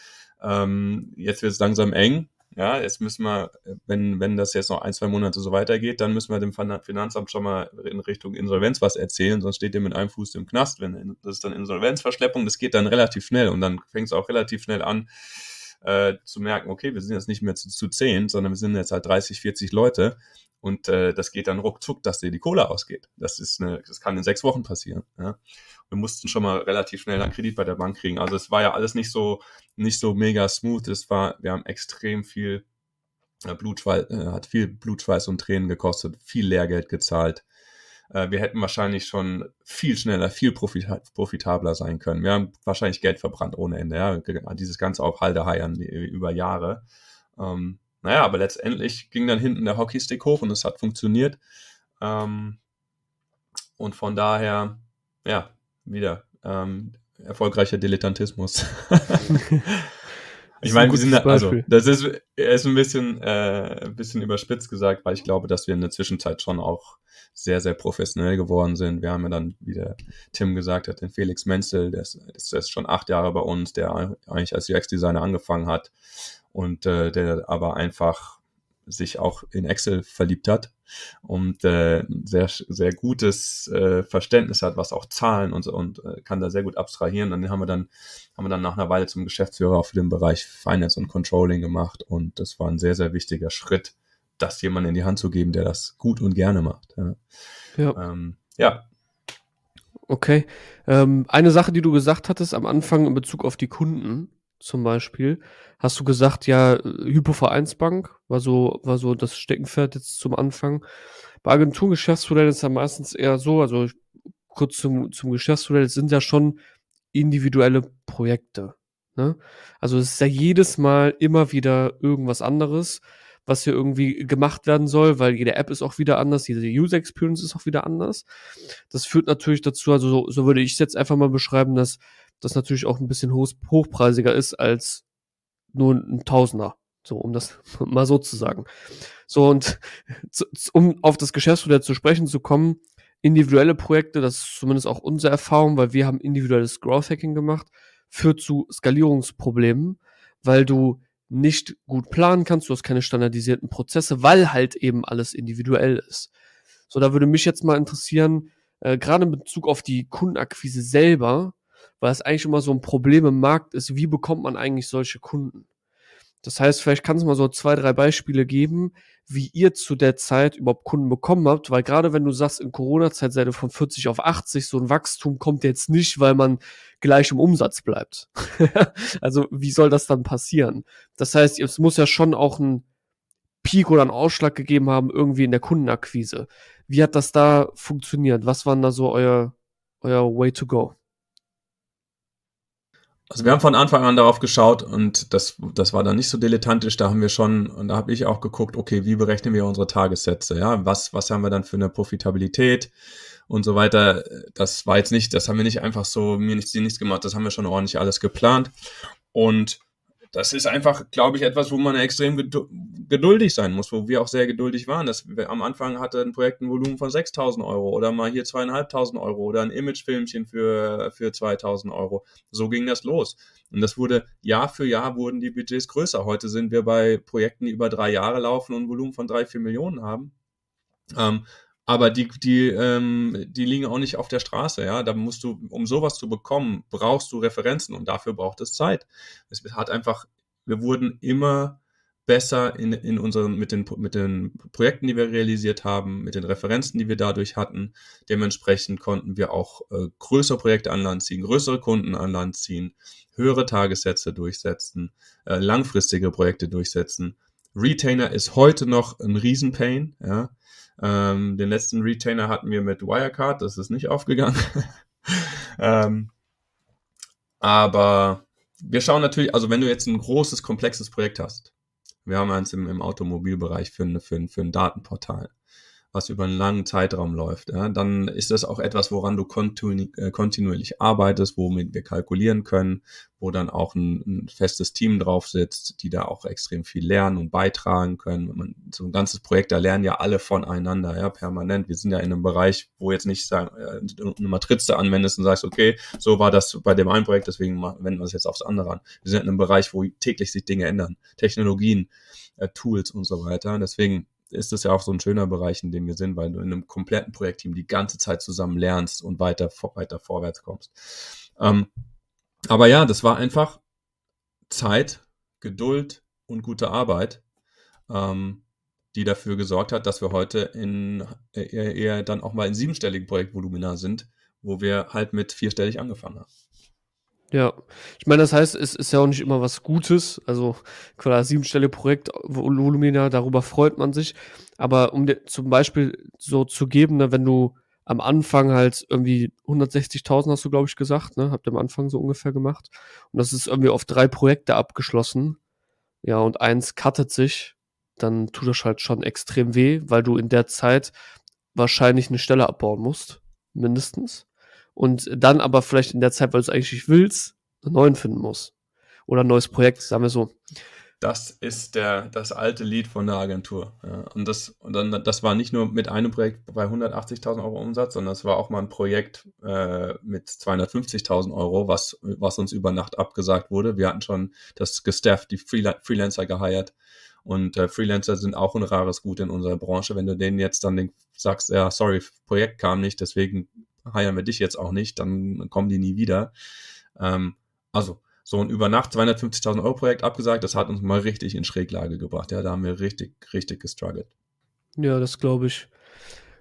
ähm, jetzt wird es langsam eng, ja, jetzt müssen wir, wenn, wenn das jetzt noch ein, zwei Monate so weitergeht, dann müssen wir dem Finanzamt schon mal in Richtung Insolvenz was erzählen, sonst steht ihr mit einem Fuß im Knast. Wenn, das ist dann Insolvenzverschleppung, das geht dann relativ schnell und dann fängt es auch relativ schnell an, äh, zu merken, okay, wir sind jetzt nicht mehr zu, zu zehn, sondern wir sind jetzt halt 30, 40 Leute und äh, das geht dann ruckzuck, dass dir die Kohle ausgeht. Das ist eine, das kann in sechs Wochen passieren. Ja. Wir mussten schon mal relativ schnell einen Kredit bei der Bank kriegen. Also es war ja alles nicht so, nicht so mega smooth. Es war, wir haben extrem viel äh, Blutschweiß, äh, hat viel Blutschweiß und Tränen gekostet, viel Lehrgeld gezahlt. Äh, wir hätten wahrscheinlich schon viel schneller, viel profitabler sein können. Wir haben wahrscheinlich Geld verbrannt ohne Ende. Ja. Dieses ganze auf Halde heiern über Jahre. Ähm, naja, aber letztendlich ging dann hinten der Hockeystick hoch und es hat funktioniert. Ähm, und von daher, ja, wieder ähm, erfolgreicher Dilettantismus. ich meine, wir sind da, also das ist, ist ein bisschen, äh, ein bisschen überspitzt gesagt, weil ich glaube, dass wir in der Zwischenzeit schon auch sehr, sehr professionell geworden sind. Wir haben ja dann, wie der Tim gesagt hat, den Felix Menzel, der ist, der ist schon acht Jahre bei uns, der eigentlich als UX-Designer angefangen hat und äh, der aber einfach sich auch in Excel verliebt hat und äh, sehr sehr gutes äh, Verständnis hat, was auch Zahlen und so und äh, kann da sehr gut abstrahieren. Dann haben wir dann haben wir dann nach einer Weile zum Geschäftsführer für den Bereich Finance und Controlling gemacht und das war ein sehr sehr wichtiger Schritt, das jemandem in die Hand zu geben, der das gut und gerne macht. Ja. Ja. Ähm, ja. Okay. Ähm, eine Sache, die du gesagt hattest am Anfang in Bezug auf die Kunden, zum Beispiel, hast du gesagt, ja, Hypovereinsbank war so, war so das Steckenpferd jetzt zum Anfang. Bei Agenturgeschäftsmodellen ist ja meistens eher so, also kurz zum, zum Geschäftsmodell, es sind ja schon individuelle Projekte. Ne? Also es ist ja jedes Mal immer wieder irgendwas anderes, was hier irgendwie gemacht werden soll, weil jede App ist auch wieder anders, jede User Experience ist auch wieder anders. Das führt natürlich dazu, also so, so würde ich es jetzt einfach mal beschreiben, dass das natürlich auch ein bisschen hoch, hochpreisiger ist als nur ein Tausender. So, um das mal so zu sagen. So, und um auf das Geschäftsmodell zu sprechen zu kommen, individuelle Projekte, das ist zumindest auch unsere Erfahrung, weil wir haben individuelles Growth Hacking gemacht, führt zu Skalierungsproblemen, weil du nicht gut planen kannst, du hast keine standardisierten Prozesse, weil halt eben alles individuell ist. So, da würde mich jetzt mal interessieren, äh, gerade in Bezug auf die Kundenakquise selber, weil es eigentlich immer so ein Problem im Markt ist, wie bekommt man eigentlich solche Kunden? Das heißt, vielleicht kannst du mal so zwei, drei Beispiele geben, wie ihr zu der Zeit überhaupt Kunden bekommen habt, weil gerade wenn du sagst, in Corona-Zeit seid ihr von 40 auf 80, so ein Wachstum kommt jetzt nicht, weil man gleich im Umsatz bleibt. also wie soll das dann passieren? Das heißt, es muss ja schon auch ein Peak oder einen Ausschlag gegeben haben, irgendwie in der Kundenakquise. Wie hat das da funktioniert? Was waren da so euer, euer Way to go? Also wir haben von Anfang an darauf geschaut und das, das war dann nicht so dilettantisch, da haben wir schon, und da habe ich auch geguckt, okay, wie berechnen wir unsere Tagessätze, ja, was, was haben wir dann für eine Profitabilität und so weiter. Das war jetzt nicht, das haben wir nicht einfach so, mir nichts, nichts gemacht, das haben wir schon ordentlich alles geplant. Und das ist einfach, glaube ich, etwas, wo man extrem geduldig sein muss, wo wir auch sehr geduldig waren. Das, am Anfang hatte ein Projekt ein Volumen von 6.000 Euro oder mal hier 2.500 Euro oder ein Imagefilmchen für, für 2.000 Euro. So ging das los. Und das wurde, Jahr für Jahr wurden die Budgets größer. Heute sind wir bei Projekten, die über drei Jahre laufen und ein Volumen von drei, vier Millionen haben. Ähm, aber die, die, ähm, die liegen auch nicht auf der Straße, ja. Da musst du, um sowas zu bekommen, brauchst du Referenzen und dafür braucht es Zeit. Es hat einfach, wir wurden immer besser in, in unseren, mit den, mit den Projekten, die wir realisiert haben, mit den Referenzen, die wir dadurch hatten. Dementsprechend konnten wir auch äh, größere Projekte an Land ziehen, größere Kunden an Land ziehen, höhere Tagessätze durchsetzen, äh, langfristige Projekte durchsetzen. Retainer ist heute noch ein Riesenpain, ja. Ähm, den letzten Retainer hatten wir mit Wirecard, das ist nicht aufgegangen. ähm, aber wir schauen natürlich, also wenn du jetzt ein großes, komplexes Projekt hast, wir haben eins im, im Automobilbereich für, für, für ein Datenportal. Was über einen langen Zeitraum läuft, ja, dann ist das auch etwas, woran du kontinu äh, kontinuierlich arbeitest, womit wir kalkulieren können, wo dann auch ein, ein, festes Team drauf sitzt, die da auch extrem viel lernen und beitragen können. Man, so ein ganzes Projekt, da lernen ja alle voneinander, ja, permanent. Wir sind ja in einem Bereich, wo jetzt nicht sagen, äh, eine Matrize anwendest und sagst, okay, so war das bei dem einen Projekt, deswegen wenden wir es jetzt aufs andere an. Wir sind in einem Bereich, wo täglich sich Dinge ändern, Technologien, äh, Tools und so weiter. Deswegen ist es ja auch so ein schöner Bereich, in dem wir sind, weil du in einem kompletten Projektteam die ganze Zeit zusammen lernst und weiter, weiter vorwärts kommst. Ähm, aber ja, das war einfach Zeit, Geduld und gute Arbeit, ähm, die dafür gesorgt hat, dass wir heute in eher, eher dann auch mal in siebenstelligen Projektvolumina sind, wo wir halt mit vierstellig angefangen haben. Ja, ich meine, das heißt, es ist ja auch nicht immer was Gutes. Also klar, siebenstelle Projekt Volumina, darüber freut man sich. Aber um dir zum Beispiel so zu geben, ne, wenn du am Anfang halt irgendwie 160.000 hast du, glaube ich, gesagt, ne? Habt ihr am Anfang so ungefähr gemacht. Und das ist irgendwie auf drei Projekte abgeschlossen. Ja, und eins cuttet sich, dann tut das halt schon extrem weh, weil du in der Zeit wahrscheinlich eine Stelle abbauen musst. Mindestens und dann aber vielleicht in der Zeit, weil du es eigentlich nicht willst, einen neuen finden musst. Oder ein neues Projekt, sagen wir so. Das ist der, das alte Lied von der Agentur. Ja. Und, das, und dann, das war nicht nur mit einem Projekt bei 180.000 Euro Umsatz, sondern es war auch mal ein Projekt äh, mit 250.000 Euro, was, was uns über Nacht abgesagt wurde. Wir hatten schon das gestafft, die Freelancer geheiert. Und äh, Freelancer sind auch ein rares Gut in unserer Branche. Wenn du denen jetzt dann den, sagst, ja, sorry, Projekt kam nicht, deswegen heiern wir dich jetzt auch nicht, dann kommen die nie wieder. Ähm, also, so ein über Nacht 250.000 Euro Projekt abgesagt, das hat uns mal richtig in Schräglage gebracht. Ja, da haben wir richtig, richtig gestruggelt. Ja, das glaube ich.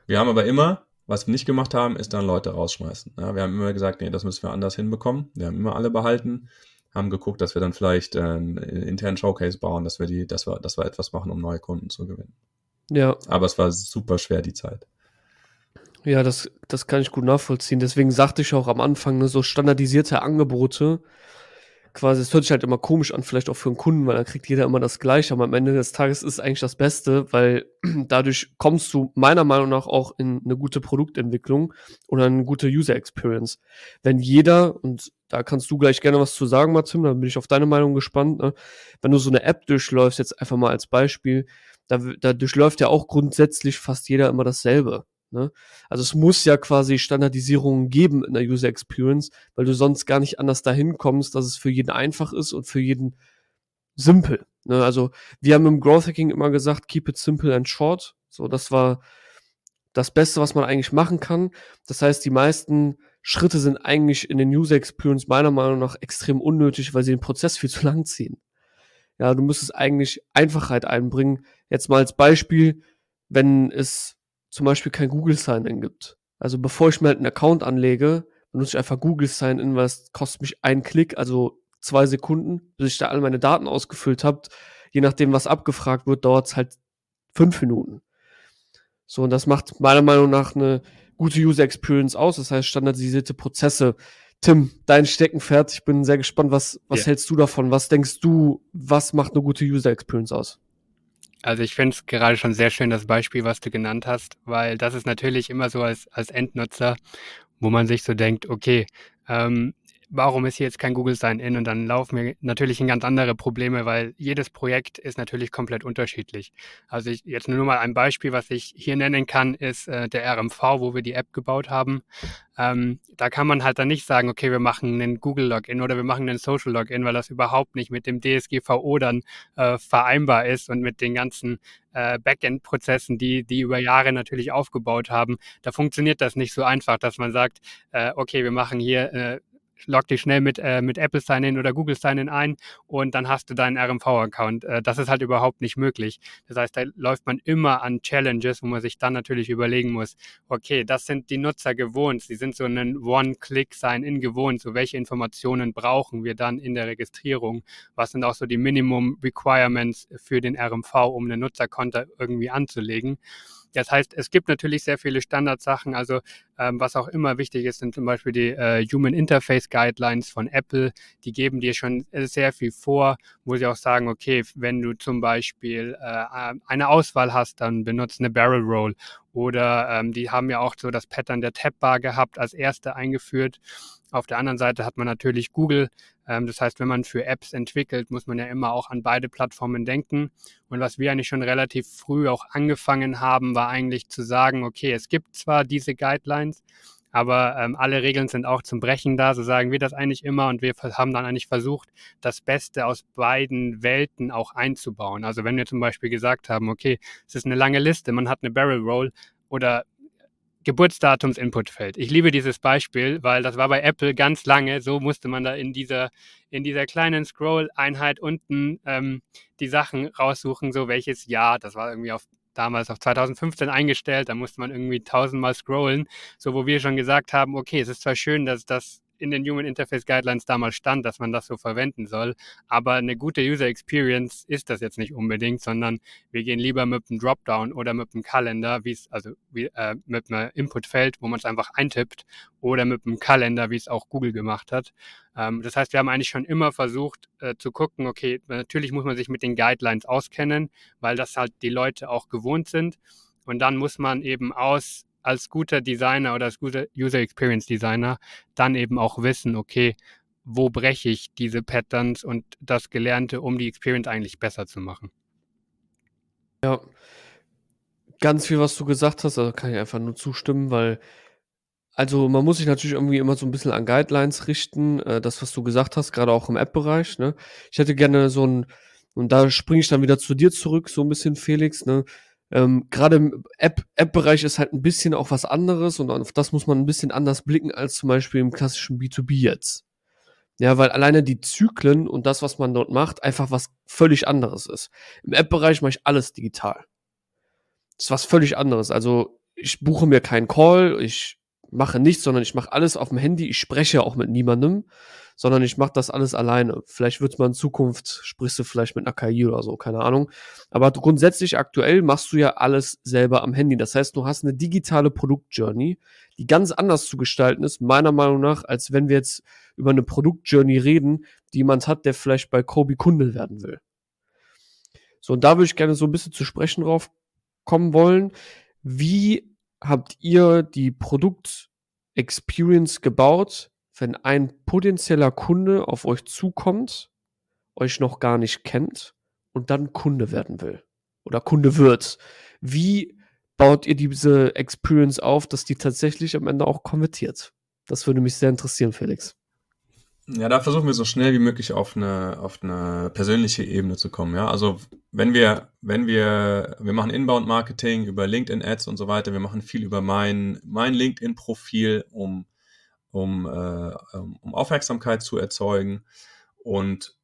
Wir haben aber immer, was wir nicht gemacht haben, ist dann Leute rausschmeißen. Ja, wir haben immer gesagt, nee, das müssen wir anders hinbekommen. Wir haben immer alle behalten, haben geguckt, dass wir dann vielleicht äh, einen internen Showcase bauen, dass wir die, dass wir, dass wir etwas machen, um neue Kunden zu gewinnen. Ja. Aber es war super schwer, die Zeit. Ja, das, das kann ich gut nachvollziehen. Deswegen sagte ich auch am Anfang, ne, so standardisierte Angebote, quasi, es hört sich halt immer komisch an, vielleicht auch für einen Kunden, weil dann kriegt jeder immer das Gleiche, aber am Ende des Tages ist es eigentlich das Beste, weil dadurch kommst du meiner Meinung nach auch in eine gute Produktentwicklung oder eine gute User Experience. Wenn jeder, und da kannst du gleich gerne was zu sagen, Martin, da bin ich auf deine Meinung gespannt, ne? wenn du so eine App durchläufst, jetzt einfach mal als Beispiel, da, da durchläuft ja auch grundsätzlich fast jeder immer dasselbe. Ne? Also es muss ja quasi Standardisierungen geben in der User Experience, weil du sonst gar nicht anders dahin kommst, dass es für jeden einfach ist und für jeden simpel. Ne? Also wir haben im Growth Hacking immer gesagt, keep it simple and short. So, das war das Beste, was man eigentlich machen kann. Das heißt, die meisten Schritte sind eigentlich in den User Experience meiner Meinung nach extrem unnötig, weil sie den Prozess viel zu lang ziehen. Ja, du müsstest eigentlich Einfachheit einbringen. Jetzt mal als Beispiel, wenn es zum Beispiel kein Google Sign-In gibt. Also bevor ich mir halt einen Account anlege, benutze ich einfach Google Sign-In, weil es kostet mich einen Klick, also zwei Sekunden, bis ich da alle meine Daten ausgefüllt habe. Je nachdem, was abgefragt wird, dauert es halt fünf Minuten. So, und das macht meiner Meinung nach eine gute User Experience aus, das heißt standardisierte Prozesse. Tim, dein Steckenpferd, ich bin sehr gespannt, was, was yeah. hältst du davon? Was denkst du, was macht eine gute User Experience aus? Also ich finde es gerade schon sehr schön, das Beispiel, was du genannt hast, weil das ist natürlich immer so als, als Endnutzer, wo man sich so denkt, okay, ähm, warum ist hier jetzt kein Google Sign-In? Und dann laufen wir natürlich in ganz andere Probleme, weil jedes Projekt ist natürlich komplett unterschiedlich. Also ich, jetzt nur mal ein Beispiel, was ich hier nennen kann, ist äh, der RMV, wo wir die App gebaut haben. Ähm, da kann man halt dann nicht sagen, okay, wir machen einen Google-Login oder wir machen einen Social-Login, weil das überhaupt nicht mit dem DSGVO dann äh, vereinbar ist und mit den ganzen äh, Backend-Prozessen, die die über Jahre natürlich aufgebaut haben. Da funktioniert das nicht so einfach, dass man sagt, äh, okay, wir machen hier äh, log dich schnell mit, äh, mit Apple Sign-In oder Google Sign-In ein und dann hast du deinen RMV-Account. Äh, das ist halt überhaupt nicht möglich. Das heißt, da läuft man immer an Challenges, wo man sich dann natürlich überlegen muss, okay, das sind die Nutzer gewohnt. Sie sind so einen One-Click-Sign-In gewohnt. So welche Informationen brauchen wir dann in der Registrierung? Was sind auch so die Minimum Requirements für den RMV, um eine Nutzerkonto irgendwie anzulegen? Das heißt, es gibt natürlich sehr viele Standardsachen. Also ähm, was auch immer wichtig ist, sind zum Beispiel die äh, Human Interface Guidelines von Apple. Die geben dir schon sehr viel vor, wo sie auch sagen, okay, wenn du zum Beispiel äh, eine Auswahl hast, dann benutze eine Barrel Roll. Oder ähm, die haben ja auch so das Pattern der Tab-Bar gehabt, als erste eingeführt. Auf der anderen Seite hat man natürlich Google. Ähm, das heißt, wenn man für Apps entwickelt, muss man ja immer auch an beide Plattformen denken. Und was wir eigentlich schon relativ früh auch angefangen haben, war eigentlich zu sagen, okay, es gibt zwar diese Guidelines, aber ähm, alle Regeln sind auch zum Brechen da, so sagen wir das eigentlich immer und wir haben dann eigentlich versucht, das Beste aus beiden Welten auch einzubauen. Also wenn wir zum Beispiel gesagt haben, okay, es ist eine lange Liste, man hat eine Barrel Roll oder Geburtsdatums-Inputfeld. Ich liebe dieses Beispiel, weil das war bei Apple ganz lange. So musste man da in dieser, in dieser kleinen Scroll-Einheit unten ähm, die Sachen raussuchen, so welches Jahr. Das war irgendwie auf damals auf 2015 eingestellt. Da musste man irgendwie tausendmal scrollen. So, wo wir schon gesagt haben, okay, es ist zwar schön, dass das in den Human Interface Guidelines damals stand, dass man das so verwenden soll. Aber eine gute User Experience ist das jetzt nicht unbedingt, sondern wir gehen lieber mit einem Dropdown oder mit einem Kalender, wie es, also wie, äh, mit einem Inputfeld, wo man es einfach eintippt, oder mit einem Kalender, wie es auch Google gemacht hat. Ähm, das heißt, wir haben eigentlich schon immer versucht äh, zu gucken, okay, natürlich muss man sich mit den Guidelines auskennen, weil das halt die Leute auch gewohnt sind. Und dann muss man eben aus als guter Designer oder als guter User Experience Designer dann eben auch wissen, okay, wo breche ich diese Patterns und das Gelernte, um die Experience eigentlich besser zu machen. Ja, ganz viel, was du gesagt hast, also kann ich einfach nur zustimmen, weil also man muss sich natürlich irgendwie immer so ein bisschen an Guidelines richten, äh, das, was du gesagt hast, gerade auch im App-Bereich. Ne? Ich hätte gerne so ein, und da springe ich dann wieder zu dir zurück, so ein bisschen, Felix, ne? Ähm, Gerade im App-Bereich ist halt ein bisschen auch was anderes und auf das muss man ein bisschen anders blicken als zum Beispiel im klassischen B2B jetzt. Ja, weil alleine die Zyklen und das, was man dort macht, einfach was völlig anderes ist. Im App-Bereich mache ich alles digital. Das ist was völlig anderes. Also ich buche mir keinen Call, ich mache nichts, sondern ich mache alles auf dem Handy. Ich spreche auch mit niemandem sondern ich mache das alles alleine. Vielleicht wird mal in Zukunft, sprichst du vielleicht mit einer KI oder so, keine Ahnung. Aber grundsätzlich aktuell machst du ja alles selber am Handy. Das heißt, du hast eine digitale Produktjourney, die ganz anders zu gestalten ist, meiner Meinung nach, als wenn wir jetzt über eine Produktjourney reden, die jemand hat, der vielleicht bei Kobe Kunde werden will. So, und da würde ich gerne so ein bisschen zu sprechen drauf kommen wollen. Wie habt ihr die Produkt-Experience gebaut, wenn ein potenzieller Kunde auf euch zukommt, euch noch gar nicht kennt und dann Kunde werden will oder Kunde wird. Wie baut ihr diese Experience auf, dass die tatsächlich am Ende auch konvertiert? Das würde mich sehr interessieren, Felix. Ja, da versuchen wir so schnell wie möglich auf eine, auf eine persönliche Ebene zu kommen. Ja, also wenn wir, wenn wir, wir machen Inbound-Marketing über LinkedIn-Ads und so weiter, wir machen viel über mein, mein LinkedIn-Profil, um um, äh, um Aufmerksamkeit zu erzeugen. Und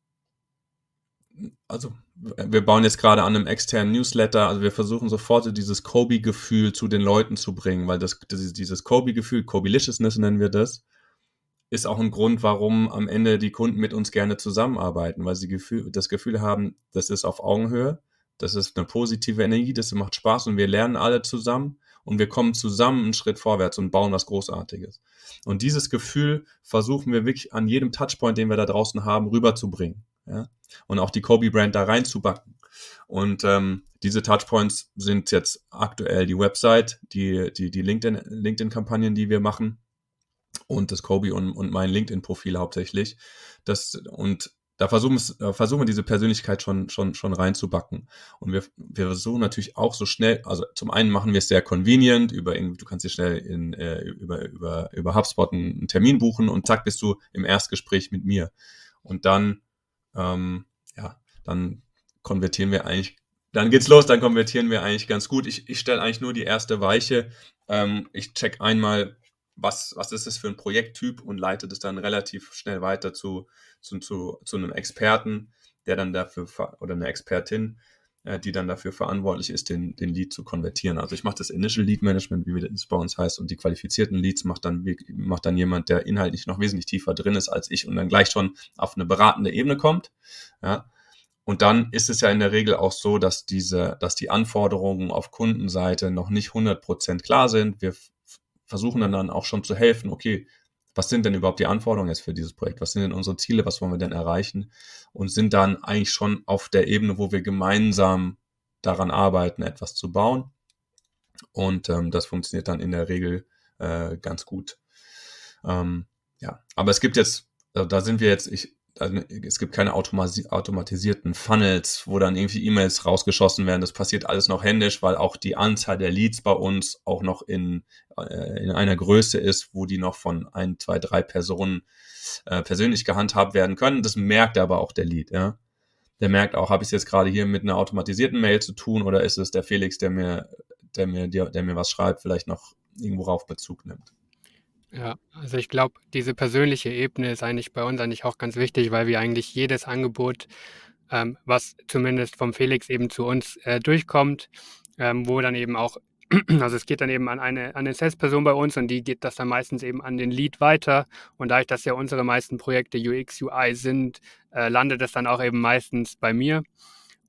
also wir bauen jetzt gerade an einem externen Newsletter, also wir versuchen sofort so dieses Kobe-Gefühl zu den Leuten zu bringen, weil das dieses Kobe-Gefühl, Kobe-Liciousness nennen wir das, ist auch ein Grund, warum am Ende die Kunden mit uns gerne zusammenarbeiten, weil sie Gefühl, das Gefühl haben, das ist auf Augenhöhe, das ist eine positive Energie, das macht Spaß und wir lernen alle zusammen und wir kommen zusammen einen Schritt vorwärts und bauen was Großartiges. Und dieses Gefühl versuchen wir wirklich an jedem Touchpoint, den wir da draußen haben, rüberzubringen. Ja? Und auch die Kobe-Brand da reinzubacken. Und ähm, diese Touchpoints sind jetzt aktuell die Website, die, die, die LinkedIn-Kampagnen, LinkedIn die wir machen und das Kobe und, und mein LinkedIn-Profil hauptsächlich. Das, und da versuchen, äh, versuchen wir diese Persönlichkeit schon, schon, schon reinzubacken. Und wir, wir versuchen natürlich auch so schnell, also zum einen machen wir es sehr convenient, über du kannst dir schnell in, äh, über, über, über HubSpot einen Termin buchen und zack, bist du im Erstgespräch mit mir. Und dann, ähm, ja, dann konvertieren wir eigentlich, dann geht's los, dann konvertieren wir eigentlich ganz gut. Ich, ich stelle eigentlich nur die erste Weiche. Ähm, ich check einmal, was, was ist das für ein Projekttyp und leite das dann relativ schnell weiter zu, zu, zu, zu einem Experten, der dann dafür, oder eine Expertin, äh, die dann dafür verantwortlich ist, den, den Lead zu konvertieren. Also ich mache das Initial Lead Management, wie das bei uns heißt, und die qualifizierten Leads macht dann, macht dann jemand, der inhaltlich noch wesentlich tiefer drin ist als ich und dann gleich schon auf eine beratende Ebene kommt. Ja. und dann ist es ja in der Regel auch so, dass diese, dass die Anforderungen auf Kundenseite noch nicht 100% klar sind. Wir versuchen dann, dann auch schon zu helfen, okay, was sind denn überhaupt die Anforderungen jetzt für dieses Projekt? Was sind denn unsere Ziele? Was wollen wir denn erreichen? Und sind dann eigentlich schon auf der Ebene, wo wir gemeinsam daran arbeiten, etwas zu bauen. Und ähm, das funktioniert dann in der Regel äh, ganz gut. Ähm, ja, aber es gibt jetzt, also da sind wir jetzt, ich, also es gibt keine automatisierten Funnels, wo dann irgendwie E-Mails rausgeschossen werden. Das passiert alles noch händisch, weil auch die Anzahl der Leads bei uns auch noch in, äh, in einer Größe ist, wo die noch von ein, zwei, drei Personen äh, persönlich gehandhabt werden können. Das merkt aber auch der Lead, ja. Der merkt auch, habe ich es jetzt gerade hier mit einer automatisierten Mail zu tun oder ist es der Felix, der mir, der mir, der, der mir was schreibt, vielleicht noch irgendwo rauf Bezug nimmt. Ja, also ich glaube, diese persönliche Ebene ist eigentlich bei uns eigentlich auch ganz wichtig, weil wir eigentlich jedes Angebot, ähm, was zumindest vom Felix eben zu uns äh, durchkommt, ähm, wo dann eben auch, also es geht dann eben an eine, an eine Salesperson bei uns und die geht das dann meistens eben an den Lead weiter. Und da ich das ja unsere meisten Projekte UX, UI sind, äh, landet es dann auch eben meistens bei mir.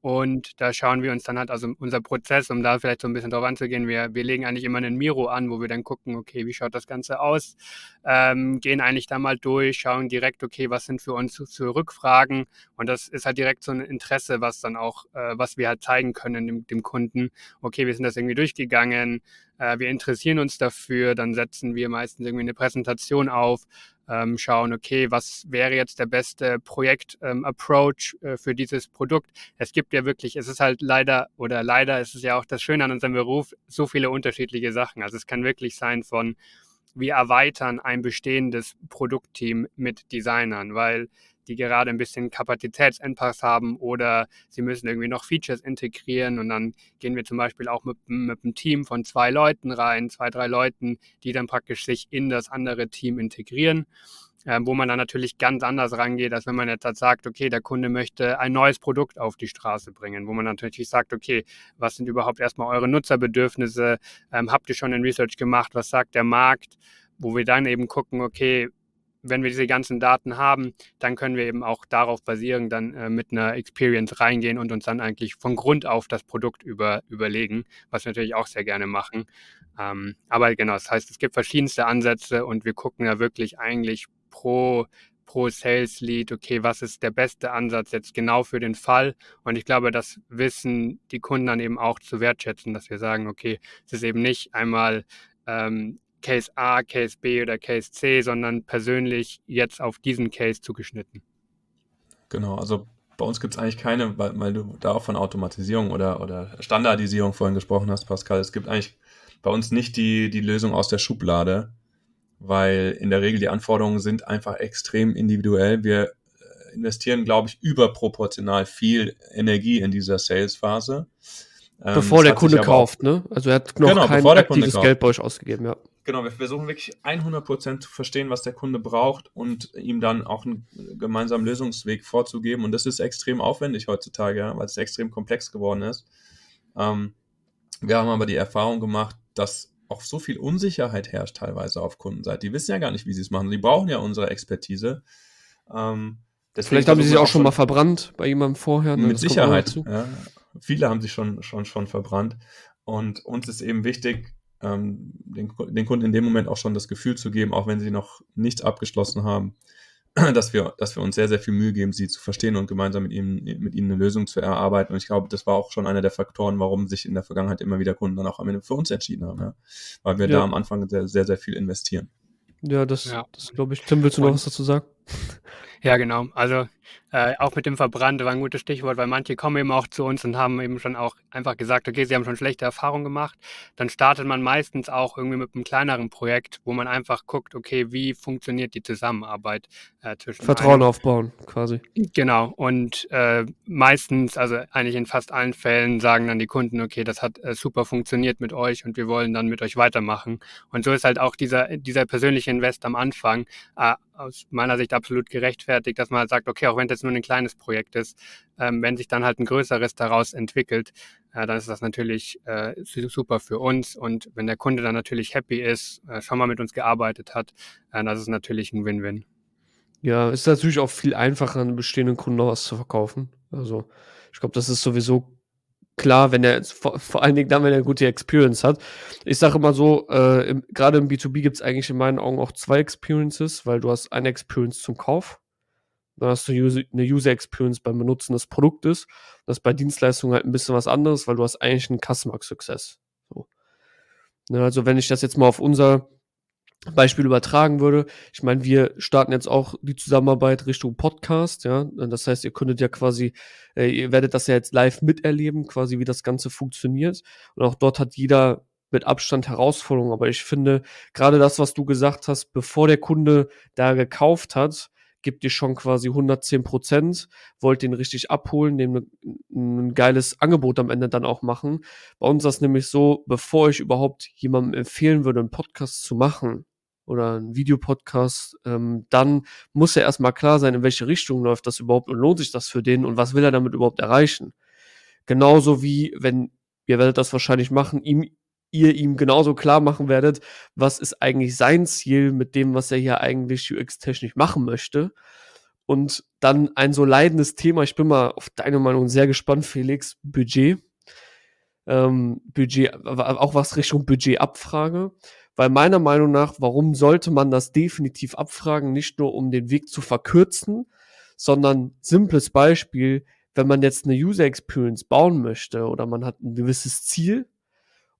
Und da schauen wir uns dann halt, also unser Prozess, um da vielleicht so ein bisschen drauf anzugehen, wir, wir legen eigentlich immer einen Miro an, wo wir dann gucken, okay, wie schaut das Ganze aus, ähm, gehen eigentlich da mal durch, schauen direkt, okay, was sind für uns für Rückfragen? Und das ist halt direkt so ein Interesse, was dann auch, äh, was wir halt zeigen können dem, dem Kunden, okay, wir sind das irgendwie durchgegangen, äh, wir interessieren uns dafür, dann setzen wir meistens irgendwie eine Präsentation auf, ähm, schauen, okay, was wäre jetzt der beste Projekt-Approach ähm, äh, für dieses Produkt. Es gibt ja wirklich, es ist halt leider, oder leider ist es ja auch das Schöne an unserem Beruf, so viele unterschiedliche Sachen. Also es kann wirklich sein von, wir erweitern ein bestehendes Produktteam mit Designern, weil die gerade ein bisschen Kapazitätsengpass haben oder sie müssen irgendwie noch Features integrieren und dann gehen wir zum Beispiel auch mit, mit einem Team von zwei Leuten rein, zwei, drei Leuten, die dann praktisch sich in das andere Team integrieren. Äh, wo man dann natürlich ganz anders rangeht, als wenn man jetzt halt sagt, okay, der Kunde möchte ein neues Produkt auf die Straße bringen, wo man natürlich sagt, okay, was sind überhaupt erstmal eure Nutzerbedürfnisse? Ähm, habt ihr schon ein Research gemacht? Was sagt der Markt? Wo wir dann eben gucken, okay, wenn wir diese ganzen Daten haben, dann können wir eben auch darauf basieren, dann äh, mit einer Experience reingehen und uns dann eigentlich von Grund auf das Produkt über, überlegen, was wir natürlich auch sehr gerne machen. Ähm, aber genau, das heißt, es gibt verschiedenste Ansätze und wir gucken ja wirklich eigentlich pro pro Sales Lead, okay, was ist der beste Ansatz jetzt genau für den Fall? Und ich glaube, das wissen die Kunden dann eben auch zu wertschätzen, dass wir sagen, okay, es ist eben nicht einmal ähm, Case A, Case B oder Case C, sondern persönlich jetzt auf diesen Case zugeschnitten. Genau, also bei uns gibt es eigentlich keine, weil, weil, du da auch von Automatisierung oder, oder Standardisierung vorhin gesprochen hast, Pascal. Es gibt eigentlich bei uns nicht die, die Lösung aus der Schublade, weil in der Regel die Anforderungen sind einfach extrem individuell. Wir äh, investieren, glaube ich, überproportional viel Energie in dieser Sales-Phase. Ähm, bevor ähm, der Kunde kauft, ne? Also er hat noch genau, kein aktives Geld bei euch ausgegeben, ja. Genau, wir versuchen wirklich 100% zu verstehen, was der Kunde braucht und ihm dann auch einen gemeinsamen Lösungsweg vorzugeben. Und das ist extrem aufwendig heutzutage, ja, weil es extrem komplex geworden ist. Ähm, wir haben aber die Erfahrung gemacht, dass auch so viel Unsicherheit herrscht teilweise auf Kundenseite. Die wissen ja gar nicht, wie sie es machen. Die brauchen ja unsere Expertise. Ähm, Vielleicht haben sie sich auch schon mal verbrannt bei jemandem vorher. Ne? Mit Sicherheit. Ja. Viele haben sich schon, schon, schon verbrannt. Und uns ist eben wichtig, ähm, den, den Kunden in dem Moment auch schon das Gefühl zu geben, auch wenn sie noch nichts abgeschlossen haben, dass wir, dass wir uns sehr, sehr viel Mühe geben, sie zu verstehen und gemeinsam mit ihnen, mit ihnen eine Lösung zu erarbeiten. Und ich glaube, das war auch schon einer der Faktoren, warum sich in der Vergangenheit immer wieder Kunden dann auch am Ende für uns entschieden haben, ja? weil wir ja. da am Anfang sehr, sehr, sehr viel investieren. Ja, das, ja. das glaube ich. Tim, willst du noch und, was dazu sagen? Ja, genau. Also äh, auch mit dem Verbrannt war ein gutes Stichwort, weil manche kommen eben auch zu uns und haben eben schon auch einfach gesagt, okay, sie haben schon schlechte Erfahrungen gemacht. Dann startet man meistens auch irgendwie mit einem kleineren Projekt, wo man einfach guckt, okay, wie funktioniert die Zusammenarbeit äh, zwischen Vertrauen einem. aufbauen, quasi. Genau. Und äh, meistens, also eigentlich in fast allen Fällen, sagen dann die Kunden, okay, das hat äh, super funktioniert mit euch und wir wollen dann mit euch weitermachen. Und so ist halt auch dieser, dieser persönliche Invest am Anfang äh, aus meiner Sicht absolut gerechtfertigt, dass man halt sagt, okay, auch wenn das nur ein kleines Projekt ist, ähm, wenn sich dann halt ein größeres daraus entwickelt, äh, dann ist das natürlich äh, super für uns. Und wenn der Kunde dann natürlich happy ist, äh, schon mal mit uns gearbeitet hat, äh, das ist natürlich ein Win-Win. Ja, ist natürlich auch viel einfacher, einen bestehenden Kunden noch was zu verkaufen. Also, ich glaube, das ist sowieso klar, wenn er vor, vor, allen Dingen dann, wenn er eine gute Experience hat. Ich sage immer so, äh, gerade im B2B gibt es eigentlich in meinen Augen auch zwei Experiences, weil du hast eine Experience zum Kauf, dann hast du eine User Experience beim Benutzen des Produktes. Das ist bei Dienstleistungen halt ein bisschen was anderes, weil du hast eigentlich einen Customer Success. So. Ne, also wenn ich das jetzt mal auf unser Beispiel übertragen würde. Ich meine, wir starten jetzt auch die Zusammenarbeit Richtung Podcast, ja. Das heißt, ihr könntet ja quasi, äh, ihr werdet das ja jetzt live miterleben, quasi wie das Ganze funktioniert. Und auch dort hat jeder mit Abstand Herausforderungen. Aber ich finde, gerade das, was du gesagt hast, bevor der Kunde da gekauft hat, gibt dir schon quasi 110 Prozent, wollt den richtig abholen, dem ein, ein geiles Angebot am Ende dann auch machen. Bei uns ist das nämlich so, bevor ich überhaupt jemandem empfehlen würde, einen Podcast zu machen, oder ein Videopodcast, ähm, dann muss ja erstmal klar sein, in welche Richtung läuft das überhaupt und lohnt sich das für den und was will er damit überhaupt erreichen. Genauso wie, wenn, ihr werdet das wahrscheinlich machen, ihm, ihr ihm genauso klar machen werdet, was ist eigentlich sein Ziel mit dem, was er hier eigentlich UX-technisch machen möchte. Und dann ein so leidendes Thema, ich bin mal auf deine Meinung sehr gespannt, Felix, Budget. Ähm, Budget, auch was Richtung Budgetabfrage. Weil meiner Meinung nach, warum sollte man das definitiv abfragen? Nicht nur um den Weg zu verkürzen, sondern simples Beispiel, wenn man jetzt eine User Experience bauen möchte oder man hat ein gewisses Ziel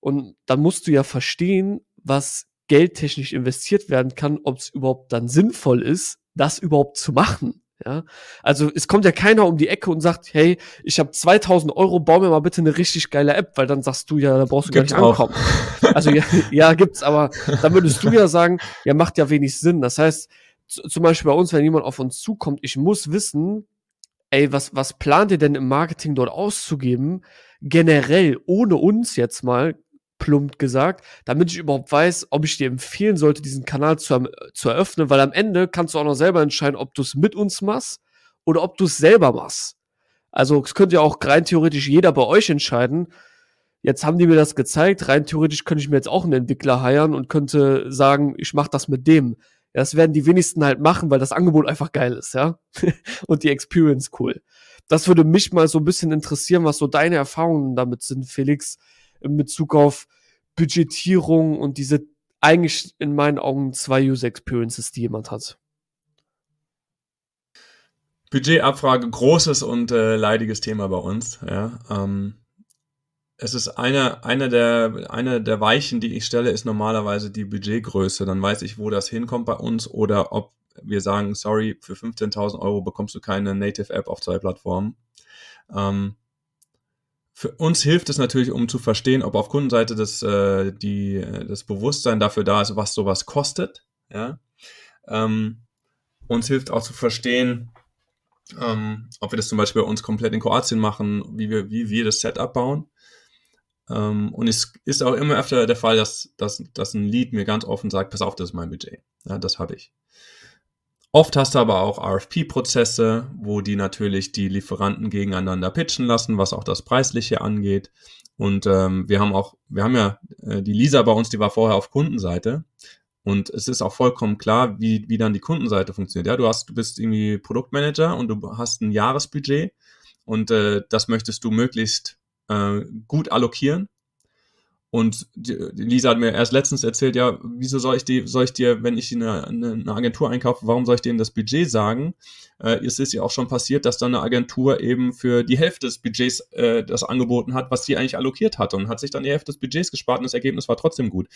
und dann musst du ja verstehen, was geldtechnisch investiert werden kann, ob es überhaupt dann sinnvoll ist, das überhaupt zu machen. Ja, also es kommt ja keiner um die Ecke und sagt, hey, ich habe 2000 Euro, bau mir mal bitte eine richtig geile App, weil dann sagst du ja, da brauchst du gibt's gar nicht auch. ankommen. Also ja, ja, gibt's, aber dann würdest du ja sagen, ja, macht ja wenig Sinn. Das heißt, zum Beispiel bei uns, wenn jemand auf uns zukommt, ich muss wissen, ey, was, was plant ihr denn im Marketing dort auszugeben? Generell, ohne uns jetzt mal, plump gesagt, damit ich überhaupt weiß, ob ich dir empfehlen sollte, diesen Kanal zu, zu eröffnen, weil am Ende kannst du auch noch selber entscheiden, ob du es mit uns machst oder ob du es selber machst. Also es könnte ja auch rein theoretisch jeder bei euch entscheiden. Jetzt haben die mir das gezeigt. Rein theoretisch könnte ich mir jetzt auch einen Entwickler heiern und könnte sagen, ich mache das mit dem. Ja, das werden die wenigsten halt machen, weil das Angebot einfach geil ist, ja. und die Experience cool. Das würde mich mal so ein bisschen interessieren, was so deine Erfahrungen damit sind, Felix in Bezug auf Budgetierung und diese eigentlich in meinen Augen zwei User Experiences, die jemand hat. Budgetabfrage, großes und äh, leidiges Thema bei uns. Ja, ähm, es ist eine, eine, der, eine der Weichen, die ich stelle, ist normalerweise die Budgetgröße. Dann weiß ich, wo das hinkommt bei uns oder ob wir sagen, sorry, für 15.000 Euro bekommst du keine Native App auf zwei Plattformen. Ähm, für uns hilft es natürlich, um zu verstehen, ob auf Kundenseite das, äh, die, das Bewusstsein dafür da ist, was sowas kostet. Ja? Ähm, uns hilft auch zu verstehen, ähm, ob wir das zum Beispiel bei uns komplett in Kroatien machen, wie wir, wie wir das Setup bauen. Ähm, und es ist auch immer öfter der Fall, dass, dass, dass ein Lead mir ganz offen sagt, pass auf, das ist mein Budget. Ja, das habe ich. Oft hast du aber auch RFP-Prozesse, wo die natürlich die Lieferanten gegeneinander pitchen lassen, was auch das Preisliche angeht. Und ähm, wir haben auch, wir haben ja äh, die Lisa bei uns, die war vorher auf Kundenseite. Und es ist auch vollkommen klar, wie, wie dann die Kundenseite funktioniert. Ja, du hast, du bist irgendwie Produktmanager und du hast ein Jahresbudget und äh, das möchtest du möglichst äh, gut allokieren. Und die, Lisa hat mir erst letztens erzählt, ja, wieso soll ich, die, soll ich dir, wenn ich eine, eine, Agentur einkaufe, warum soll ich denen das Budget sagen? Äh, es ist ja auch schon passiert, dass dann eine Agentur eben für die Hälfte des Budgets äh, das angeboten hat, was die eigentlich allokiert hatte und hat sich dann die Hälfte des Budgets gespart und das Ergebnis war trotzdem gut.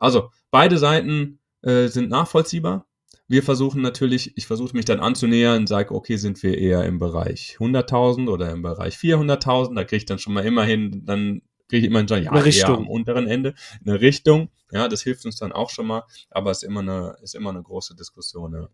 Also, beide Seiten äh, sind nachvollziehbar. Wir versuchen natürlich, ich versuche mich dann anzunähern und sage, okay, sind wir eher im Bereich 100.000 oder im Bereich 400.000? Da kriege ich dann schon mal immerhin dann einen ja, eine Richtung. am unteren Ende, eine Richtung. Ja, das hilft uns dann auch schon mal, aber es ist immer eine, ist immer eine große Diskussion. Ja.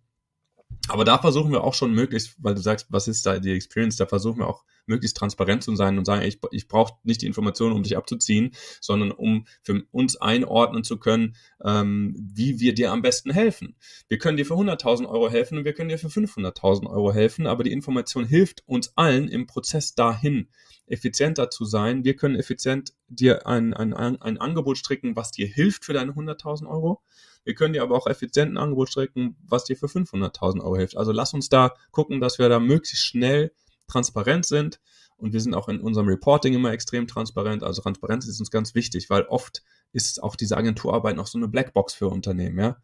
Aber da versuchen wir auch schon möglichst, weil du sagst, was ist da die Experience, da versuchen wir auch möglichst transparent zu sein und sagen, ich, ich brauche nicht die Informationen, um dich abzuziehen, sondern um für uns einordnen zu können, ähm, wie wir dir am besten helfen. Wir können dir für 100.000 Euro helfen und wir können dir für 500.000 Euro helfen, aber die Information hilft uns allen im Prozess dahin, effizienter zu sein. Wir können effizient dir ein, ein, ein Angebot stricken, was dir hilft für deine 100.000 Euro. Wir können dir aber auch effizient ein Angebot stricken, was dir für 500.000 Euro hilft. Also lass uns da gucken, dass wir da möglichst schnell transparent sind. Und wir sind auch in unserem Reporting immer extrem transparent. Also Transparenz ist uns ganz wichtig, weil oft ist auch diese Agenturarbeit noch so eine Blackbox für Unternehmen, ja.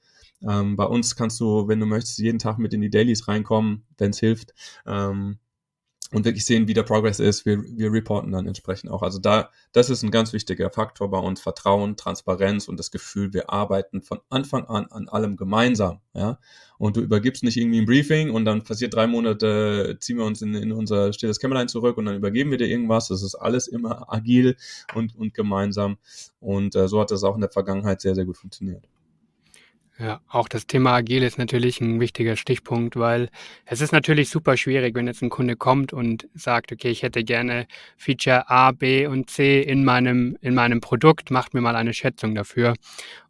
Ähm, bei uns kannst du, wenn du möchtest, jeden Tag mit in die Dailies reinkommen, wenn es hilft. Ähm, und wirklich sehen, wie der Progress ist. Wir, wir reporten dann entsprechend auch. Also da, das ist ein ganz wichtiger Faktor bei uns. Vertrauen, Transparenz und das Gefühl, wir arbeiten von Anfang an an allem gemeinsam. Ja? Und du übergibst nicht irgendwie ein Briefing und dann passiert drei Monate, ziehen wir uns in, in unser stilles Kämmerlein zurück und dann übergeben wir dir irgendwas. Das ist alles immer agil und, und gemeinsam. Und äh, so hat das auch in der Vergangenheit sehr, sehr gut funktioniert. Ja, auch das Thema Agil ist natürlich ein wichtiger Stichpunkt, weil es ist natürlich super schwierig, wenn jetzt ein Kunde kommt und sagt, okay, ich hätte gerne Feature A, B und C in meinem, in meinem Produkt, macht mir mal eine Schätzung dafür.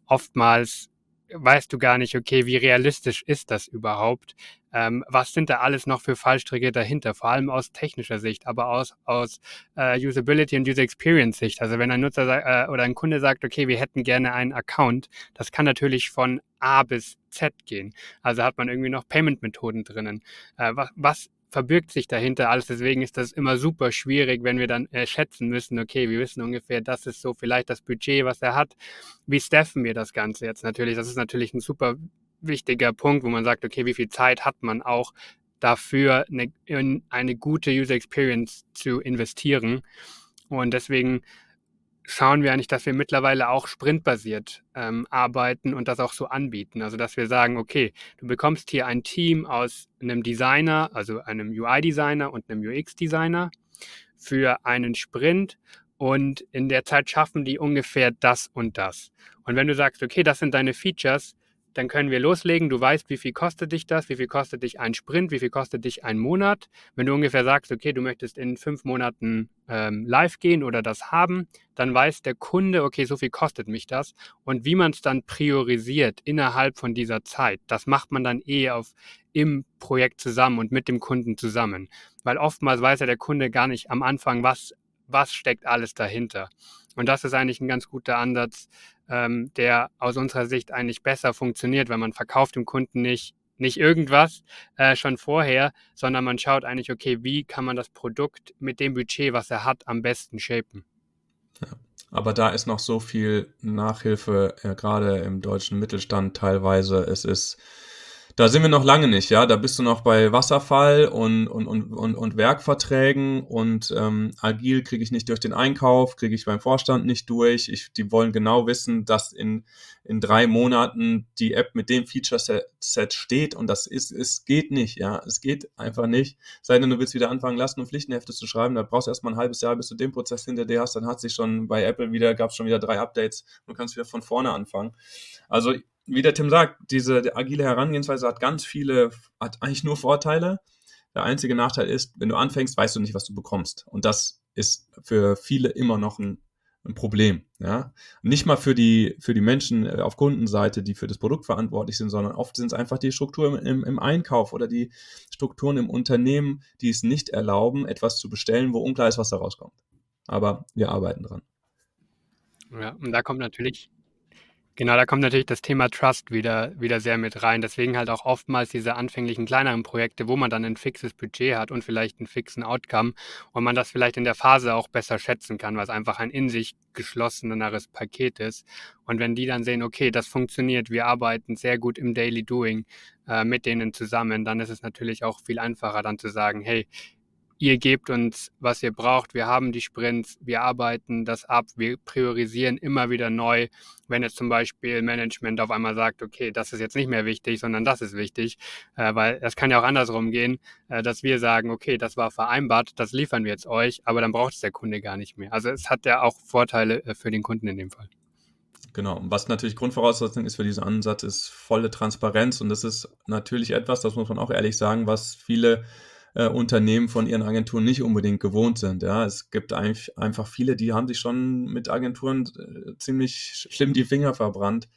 Oftmals weißt du gar nicht, okay, wie realistisch ist das überhaupt? Ähm, was sind da alles noch für Fallstricke dahinter? Vor allem aus technischer Sicht, aber aus, aus äh, Usability und User Experience Sicht. Also wenn ein Nutzer äh, oder ein Kunde sagt, okay, wir hätten gerne einen Account, das kann natürlich von A bis Z gehen. Also hat man irgendwie noch Payment-Methoden drinnen. Äh, was, was verbirgt sich dahinter alles. Deswegen ist das immer super schwierig, wenn wir dann äh, schätzen müssen, okay, wir wissen ungefähr, das ist so vielleicht das Budget, was er hat. Wie staffen wir das Ganze jetzt natürlich? Das ist natürlich ein super wichtiger Punkt, wo man sagt, okay, wie viel Zeit hat man auch dafür, eine, in eine gute User Experience zu investieren. Und deswegen schauen wir eigentlich, dass wir mittlerweile auch sprintbasiert ähm, arbeiten und das auch so anbieten. Also dass wir sagen, okay, du bekommst hier ein Team aus einem Designer, also einem UI-Designer und einem UX-Designer für einen Sprint und in der Zeit schaffen die ungefähr das und das. Und wenn du sagst, okay, das sind deine Features, dann können wir loslegen. Du weißt, wie viel kostet dich das, wie viel kostet dich ein Sprint, wie viel kostet dich ein Monat. Wenn du ungefähr sagst, okay, du möchtest in fünf Monaten ähm, live gehen oder das haben, dann weiß der Kunde, okay, so viel kostet mich das. Und wie man es dann priorisiert innerhalb von dieser Zeit, das macht man dann eh auf im Projekt zusammen und mit dem Kunden zusammen. Weil oftmals weiß ja der Kunde gar nicht am Anfang, was, was steckt alles dahinter. Und das ist eigentlich ein ganz guter Ansatz, ähm, der aus unserer Sicht eigentlich besser funktioniert, weil man verkauft dem Kunden nicht nicht irgendwas äh, schon vorher, sondern man schaut eigentlich, okay, wie kann man das Produkt mit dem Budget, was er hat, am besten shapen. Ja. Aber da ist noch so viel Nachhilfe, äh, gerade im deutschen Mittelstand teilweise. Es ist da sind wir noch lange nicht, ja. Da bist du noch bei Wasserfall und, und, und, und, und Werkverträgen und ähm, agil kriege ich nicht durch den Einkauf, kriege ich beim Vorstand nicht durch. Ich, die wollen genau wissen, dass in, in drei Monaten die App mit dem Feature-Set steht und das ist, es geht nicht, ja. Es geht einfach nicht. Sei denn, du willst wieder anfangen, Lasten- und Pflichtenhefte zu schreiben, da brauchst du erstmal ein halbes Jahr, bis du den Prozess hinter dir hast, dann hat sich schon bei Apple wieder, gab es schon wieder drei Updates und kannst wieder von vorne anfangen. Also wie der Tim sagt, diese agile Herangehensweise hat ganz viele, hat eigentlich nur Vorteile. Der einzige Nachteil ist, wenn du anfängst, weißt du nicht, was du bekommst. Und das ist für viele immer noch ein, ein Problem. Ja? Nicht mal für die, für die Menschen äh, auf Kundenseite, die für das Produkt verantwortlich sind, sondern oft sind es einfach die Strukturen im, im Einkauf oder die Strukturen im Unternehmen, die es nicht erlauben, etwas zu bestellen, wo unklar ist, was da rauskommt. Aber wir arbeiten dran. Ja, und da kommt natürlich Genau, da kommt natürlich das Thema Trust wieder, wieder sehr mit rein. Deswegen halt auch oftmals diese anfänglichen kleineren Projekte, wo man dann ein fixes Budget hat und vielleicht einen fixen Outcome und man das vielleicht in der Phase auch besser schätzen kann, weil es einfach ein in sich geschlosseneres Paket ist. Und wenn die dann sehen, okay, das funktioniert, wir arbeiten sehr gut im Daily Doing äh, mit denen zusammen, dann ist es natürlich auch viel einfacher dann zu sagen, hey, ihr gebt uns, was ihr braucht. Wir haben die Sprints, wir arbeiten das ab, wir priorisieren immer wieder neu. Wenn jetzt zum Beispiel Management auf einmal sagt, okay, das ist jetzt nicht mehr wichtig, sondern das ist wichtig, äh, weil das kann ja auch andersrum gehen, äh, dass wir sagen, okay, das war vereinbart, das liefern wir jetzt euch, aber dann braucht es der Kunde gar nicht mehr. Also es hat ja auch Vorteile äh, für den Kunden in dem Fall. Genau. Und was natürlich Grundvoraussetzung ist für diesen Ansatz, ist volle Transparenz. Und das ist natürlich etwas, das muss man auch ehrlich sagen, was viele äh, Unternehmen von ihren Agenturen nicht unbedingt gewohnt sind. Ja, es gibt eigentlich einfach viele, die haben sich schon mit Agenturen äh, ziemlich schlimm die Finger verbrannt.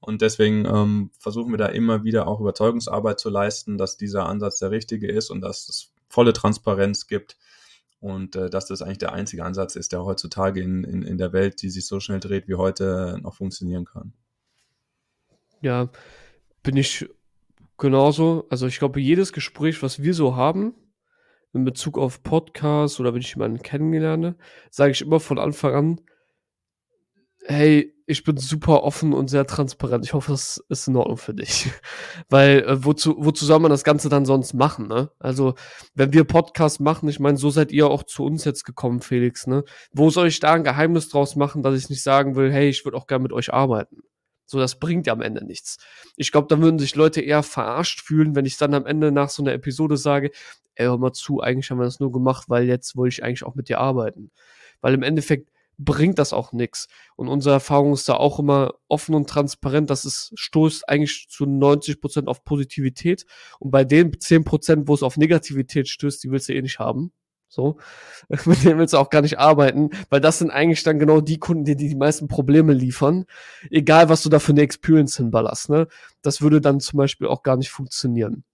Und deswegen ähm, versuchen wir da immer wieder auch Überzeugungsarbeit zu leisten, dass dieser Ansatz der richtige ist und dass es volle Transparenz gibt und äh, dass das eigentlich der einzige Ansatz ist, der heutzutage in, in, in der Welt, die sich so schnell dreht wie heute, noch funktionieren kann. Ja, bin ich genauso. Also ich glaube, jedes Gespräch, was wir so haben, in Bezug auf Podcasts oder wenn ich jemanden kennenlerne, sage ich immer von Anfang an, hey, ich bin super offen und sehr transparent. Ich hoffe, das ist in Ordnung für dich. Weil, äh, wozu, wozu soll man das Ganze dann sonst machen, ne? Also, wenn wir Podcasts machen, ich meine, so seid ihr auch zu uns jetzt gekommen, Felix, ne? Wo soll ich da ein Geheimnis draus machen, dass ich nicht sagen will, hey, ich würde auch gerne mit euch arbeiten? So, das bringt ja am Ende nichts. Ich glaube, da würden sich Leute eher verarscht fühlen, wenn ich dann am Ende nach so einer Episode sage, ey, hör mal zu, eigentlich haben wir das nur gemacht, weil jetzt wollte ich eigentlich auch mit dir arbeiten. Weil im Endeffekt bringt das auch nichts. Und unsere Erfahrung ist da auch immer offen und transparent, dass es stoßt eigentlich zu 90 Prozent auf Positivität. Und bei den 10%, Prozent, wo es auf Negativität stößt, die willst du eh nicht haben. So, mit denen willst du auch gar nicht arbeiten, weil das sind eigentlich dann genau die Kunden, die die meisten Probleme liefern. Egal, was du da für eine Experience hinballerst, ne? Das würde dann zum Beispiel auch gar nicht funktionieren.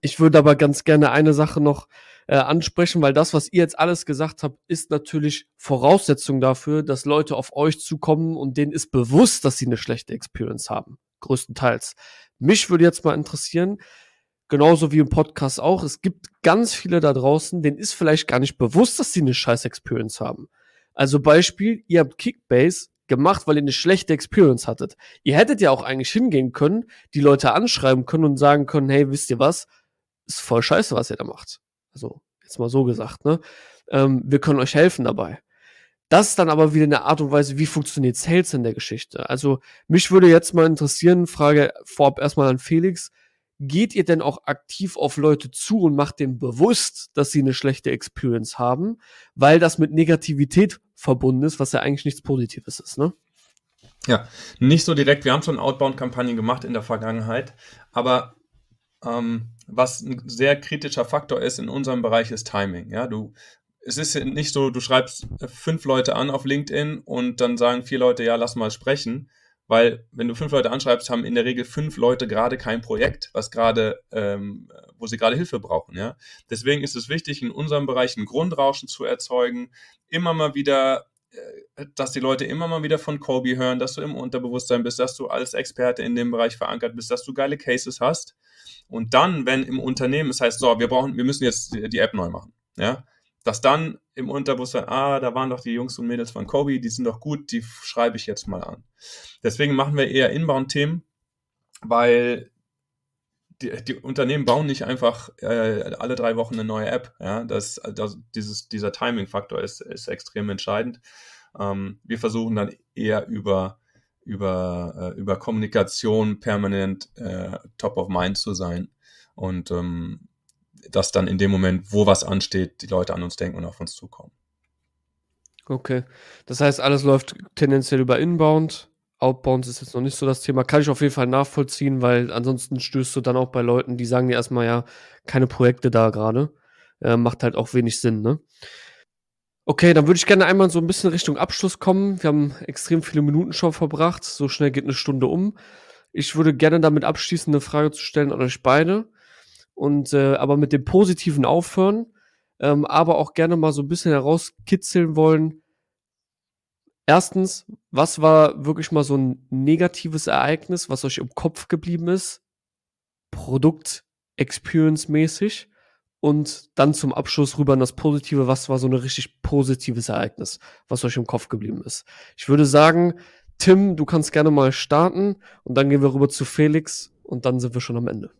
Ich würde aber ganz gerne eine Sache noch äh, ansprechen, weil das, was ihr jetzt alles gesagt habt, ist natürlich Voraussetzung dafür, dass Leute auf euch zukommen und denen ist bewusst, dass sie eine schlechte Experience haben. Größtenteils. Mich würde jetzt mal interessieren, genauso wie im Podcast auch, es gibt ganz viele da draußen, denen ist vielleicht gar nicht bewusst, dass sie eine scheiß Experience haben. Also Beispiel, ihr habt Kickbase gemacht, weil ihr eine schlechte Experience hattet. Ihr hättet ja auch eigentlich hingehen können, die Leute anschreiben können und sagen können, hey, wisst ihr was? Ist voll scheiße, was ihr da macht. Also, jetzt mal so gesagt, ne? Ähm, wir können euch helfen dabei. Das ist dann aber wieder eine Art und Weise, wie funktioniert Sales in der Geschichte. Also, mich würde jetzt mal interessieren, Frage vorab erstmal an Felix. Geht ihr denn auch aktiv auf Leute zu und macht denen bewusst, dass sie eine schlechte Experience haben, weil das mit Negativität verbunden ist, was ja eigentlich nichts Positives ist, ne? Ja, nicht so direkt. Wir haben schon Outbound-Kampagnen gemacht in der Vergangenheit, aber ähm, was ein sehr kritischer Faktor ist in unserem Bereich ist Timing. Ja, du, es ist nicht so, du schreibst fünf Leute an auf LinkedIn und dann sagen vier Leute, ja, lass mal sprechen. Weil, wenn du fünf Leute anschreibst, haben in der Regel fünf Leute gerade kein Projekt, was gerade, ähm, wo sie gerade Hilfe brauchen, ja. Deswegen ist es wichtig, in unserem Bereich ein Grundrauschen zu erzeugen, immer mal wieder äh, dass die Leute immer mal wieder von Kobe hören, dass du im Unterbewusstsein bist, dass du als Experte in dem Bereich verankert bist, dass du geile Cases hast und dann, wenn im Unternehmen es heißt, so, wir brauchen, wir müssen jetzt die, App neu machen, ja, dass dann im Unterbewusstsein, ah, da waren doch die Jungs und Mädels von Kobe, die sind doch gut, die schreibe ich jetzt mal an. Deswegen machen wir eher Inbound-Themen, weil die, die, Unternehmen bauen nicht einfach äh, alle drei Wochen eine neue App. Ja, das, das dieses, dieser Timing-Faktor ist, ist extrem entscheidend. Ähm, wir versuchen dann eher über über, äh, über Kommunikation permanent äh, top of mind zu sein und ähm, dass dann in dem Moment, wo was ansteht, die Leute an uns denken und auf uns zukommen. Okay. Das heißt, alles läuft tendenziell über Inbound. Outbound ist jetzt noch nicht so das Thema. Kann ich auf jeden Fall nachvollziehen, weil ansonsten stößt du dann auch bei Leuten, die sagen dir erstmal ja, keine Projekte da gerade. Äh, macht halt auch wenig Sinn, ne? Okay, dann würde ich gerne einmal so ein bisschen Richtung Abschluss kommen. Wir haben extrem viele Minuten schon verbracht. So schnell geht eine Stunde um. Ich würde gerne damit abschließen, eine Frage zu stellen an euch beide. Und äh, aber mit dem Positiven aufhören, ähm, aber auch gerne mal so ein bisschen herauskitzeln wollen. Erstens, was war wirklich mal so ein negatives Ereignis, was euch im Kopf geblieben ist? Produkt Experience mäßig und dann zum Abschluss rüber in das Positive. Was war so ein richtig positives Ereignis, was euch im Kopf geblieben ist? Ich würde sagen, Tim, du kannst gerne mal starten und dann gehen wir rüber zu Felix und dann sind wir schon am Ende.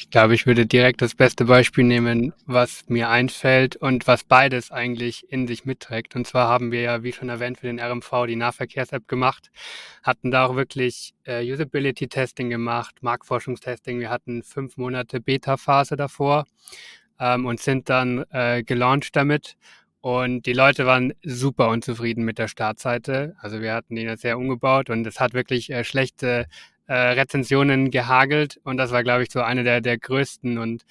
Ich glaube, ich würde direkt das beste Beispiel nehmen, was mir einfällt und was beides eigentlich in sich mitträgt. Und zwar haben wir ja, wie schon erwähnt, für den RMV die Nahverkehrs-App gemacht, hatten da auch wirklich äh, Usability-Testing gemacht, Marktforschungstesting. Wir hatten fünf Monate Beta-Phase davor ähm, und sind dann äh, gelauncht damit. Und die Leute waren super unzufrieden mit der Startseite. Also wir hatten die sehr umgebaut und es hat wirklich äh, schlechte äh, Rezensionen gehagelt und das war, glaube ich, so eine der, der größten und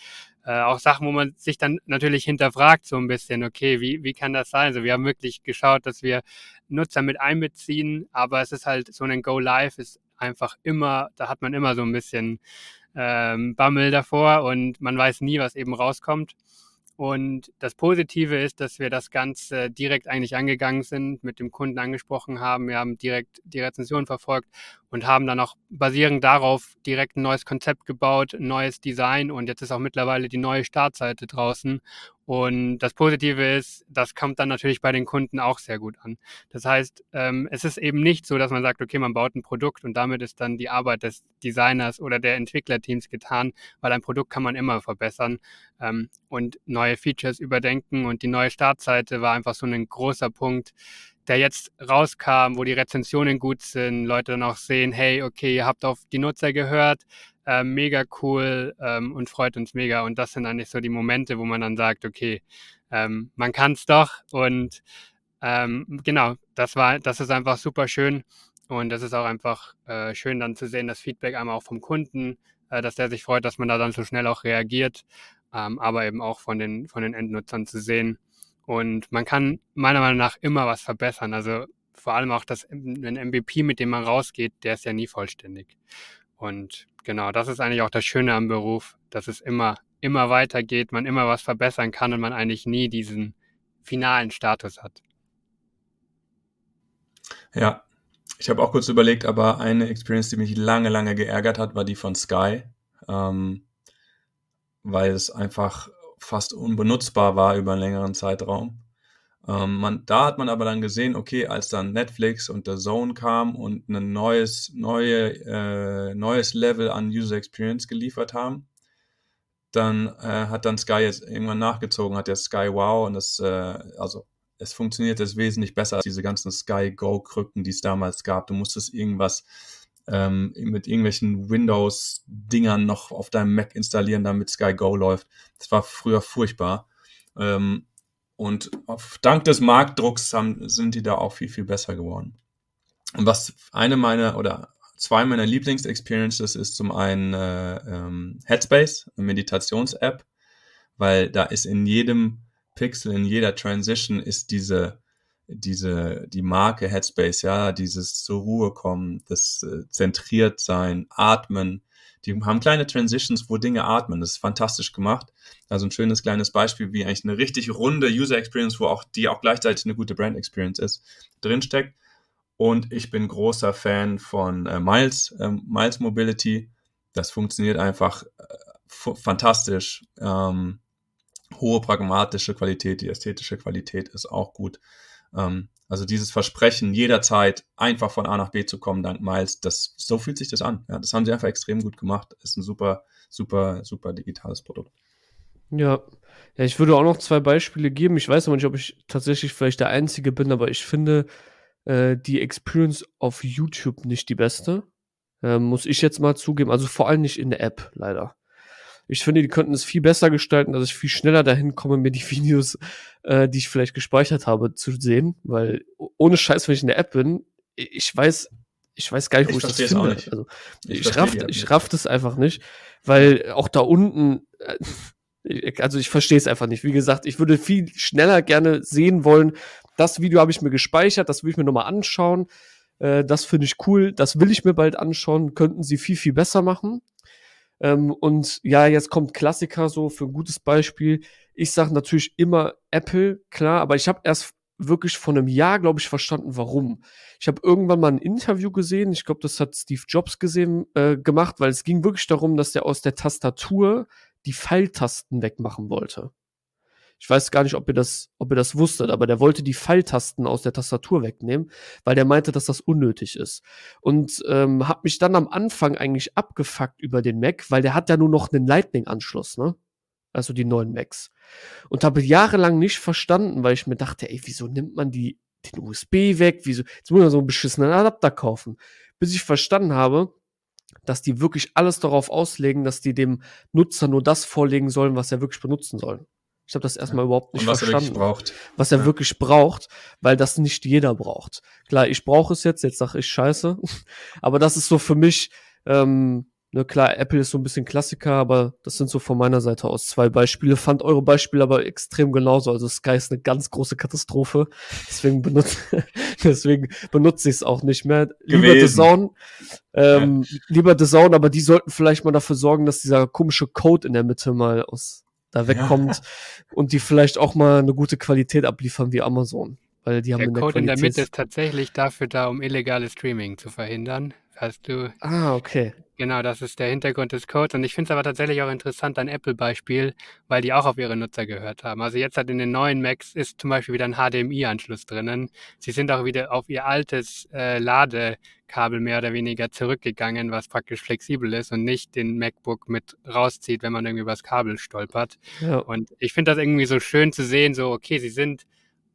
äh, auch Sachen, wo man sich dann natürlich hinterfragt so ein bisschen, okay, wie, wie kann das sein? Also wir haben wirklich geschaut, dass wir Nutzer mit einbeziehen, aber es ist halt so ein Go Live ist einfach immer, da hat man immer so ein bisschen ähm, Bammel davor und man weiß nie, was eben rauskommt. Und das Positive ist, dass wir das Ganze direkt eigentlich angegangen sind, mit dem Kunden angesprochen haben. Wir haben direkt die Rezension verfolgt und haben dann auch basierend darauf direkt ein neues Konzept gebaut, ein neues Design und jetzt ist auch mittlerweile die neue Startseite draußen. Und das Positive ist, das kommt dann natürlich bei den Kunden auch sehr gut an. Das heißt, ähm, es ist eben nicht so, dass man sagt, okay, man baut ein Produkt und damit ist dann die Arbeit des Designers oder der Entwicklerteams getan, weil ein Produkt kann man immer verbessern ähm, und neue Features überdenken. Und die neue Startseite war einfach so ein großer Punkt, der jetzt rauskam, wo die Rezensionen gut sind, Leute dann auch sehen, hey, okay, ihr habt auf die Nutzer gehört, äh, mega cool ähm, und freut uns mega. Und das sind eigentlich so die Momente, wo man dann sagt, okay, ähm, man kann es doch. Und ähm, genau, das war, das ist einfach super schön. Und das ist auch einfach äh, schön dann zu sehen, das Feedback einmal auch vom Kunden, äh, dass der sich freut, dass man da dann so schnell auch reagiert, ähm, aber eben auch von den, von den Endnutzern zu sehen. Und man kann meiner Meinung nach immer was verbessern. Also vor allem auch das, ein MVP, mit dem man rausgeht, der ist ja nie vollständig. Und genau, das ist eigentlich auch das Schöne am Beruf, dass es immer, immer weitergeht, man immer was verbessern kann und man eigentlich nie diesen finalen Status hat. Ja, ich habe auch kurz überlegt, aber eine Experience, die mich lange, lange geärgert hat, war die von Sky, ähm, weil es einfach fast unbenutzbar war über einen längeren Zeitraum. Ähm, man, da hat man aber dann gesehen, okay, als dann Netflix und der Zone kam und ein neues, neue, äh, neues Level an User Experience geliefert haben, dann äh, hat dann Sky jetzt irgendwann nachgezogen, hat der Sky Wow und das, äh, also es funktioniert jetzt wesentlich besser als diese ganzen Sky Go Krücken, die es damals gab. Du musstest irgendwas ähm, mit irgendwelchen Windows-Dingern noch auf deinem Mac installieren, damit Sky Go läuft. Das war früher furchtbar. Ähm, und auf, dank des Marktdrucks haben, sind die da auch viel, viel besser geworden. Und was eine meiner oder zwei meiner Lieblingsexperiences ist zum einen äh, ähm, Headspace, eine Meditations-App, weil da ist in jedem Pixel, in jeder Transition ist diese, diese, die Marke Headspace, ja, dieses zur Ruhe kommen, das äh, zentriert sein, atmen, die haben kleine Transitions, wo Dinge atmen. Das ist fantastisch gemacht. Also ein schönes kleines Beispiel, wie eigentlich eine richtig runde User Experience, wo auch die auch gleichzeitig eine gute Brand Experience ist, drinsteckt. Und ich bin großer Fan von äh, Miles, äh, Miles Mobility. Das funktioniert einfach äh, fantastisch. Ähm, hohe pragmatische Qualität, die ästhetische Qualität ist auch gut. Ähm, also dieses Versprechen, jederzeit einfach von A nach B zu kommen dank Miles, das, so fühlt sich das an. Ja, das haben sie einfach extrem gut gemacht. Ist ein super, super, super digitales Produkt. Ja. ja, ich würde auch noch zwei Beispiele geben. Ich weiß aber nicht, ob ich tatsächlich vielleicht der Einzige bin, aber ich finde äh, die Experience auf YouTube nicht die beste. Äh, muss ich jetzt mal zugeben. Also vor allem nicht in der App, leider. Ich finde, die könnten es viel besser gestalten, dass ich viel schneller dahin komme, mir die Videos, äh, die ich vielleicht gespeichert habe, zu sehen. Weil ohne Scheiß, wenn ich in der App bin, ich weiß, ich weiß gar nicht, wo ich, ich das finde. Also, ich, ich raff, ich raff das einfach nicht, weil auch da unten, äh, also ich verstehe es einfach nicht. Wie gesagt, ich würde viel schneller gerne sehen wollen. Das Video habe ich mir gespeichert, das will ich mir nochmal anschauen. Äh, das finde ich cool, das will ich mir bald anschauen. Könnten sie viel, viel besser machen. Ähm, und ja, jetzt kommt Klassiker so für ein gutes Beispiel. Ich sage natürlich immer Apple, klar, aber ich habe erst wirklich vor einem Jahr, glaube ich, verstanden, warum. Ich habe irgendwann mal ein Interview gesehen, ich glaube, das hat Steve Jobs gesehen, äh, gemacht, weil es ging wirklich darum, dass der aus der Tastatur die Pfeiltasten wegmachen wollte. Ich weiß gar nicht, ob ihr das, ob ihr das wusstet, aber der wollte die Pfeiltasten aus der Tastatur wegnehmen, weil der meinte, dass das unnötig ist. Und ähm, hat mich dann am Anfang eigentlich abgefuckt über den Mac, weil der hat ja nur noch einen Lightning-Anschluss, ne? Also die neuen Macs. Und habe jahrelang nicht verstanden, weil ich mir dachte, ey, wieso nimmt man die, den USB weg? Wieso, jetzt muss man so einen beschissenen Adapter kaufen. Bis ich verstanden habe, dass die wirklich alles darauf auslegen, dass die dem Nutzer nur das vorlegen sollen, was er wirklich benutzen soll. Ich habe das erstmal ja. überhaupt nicht was verstanden. Er braucht. Was er ja. wirklich braucht, weil das nicht jeder braucht. Klar, ich brauche es jetzt, jetzt sage ich scheiße. Aber das ist so für mich, ähm, Ne, klar, Apple ist so ein bisschen Klassiker, aber das sind so von meiner Seite aus zwei Beispiele. Fand eure Beispiele aber extrem genauso. Also Sky ist eine ganz große Katastrophe. Deswegen benutze, deswegen benutze ich es auch nicht mehr. Lieber The Zone, ähm, ja. lieber The Zone, aber die sollten vielleicht mal dafür sorgen, dass dieser komische Code in der Mitte mal aus da wegkommt ja. und die vielleicht auch mal eine gute Qualität abliefern wie Amazon. Weil die haben der Code in der Mitte ist tatsächlich dafür da, um illegales Streaming zu verhindern. Hast du. Ah, okay. Genau, das ist der Hintergrund des Codes. Und ich finde es aber tatsächlich auch interessant, ein Apple-Beispiel, weil die auch auf ihre Nutzer gehört haben. Also jetzt hat in den neuen Macs ist zum Beispiel wieder ein HDMI-Anschluss drinnen. Sie sind auch wieder auf ihr altes äh, Ladekabel mehr oder weniger zurückgegangen, was praktisch flexibel ist und nicht den MacBook mit rauszieht, wenn man irgendwie übers Kabel stolpert. Ja. Und ich finde das irgendwie so schön zu sehen, so, okay, sie sind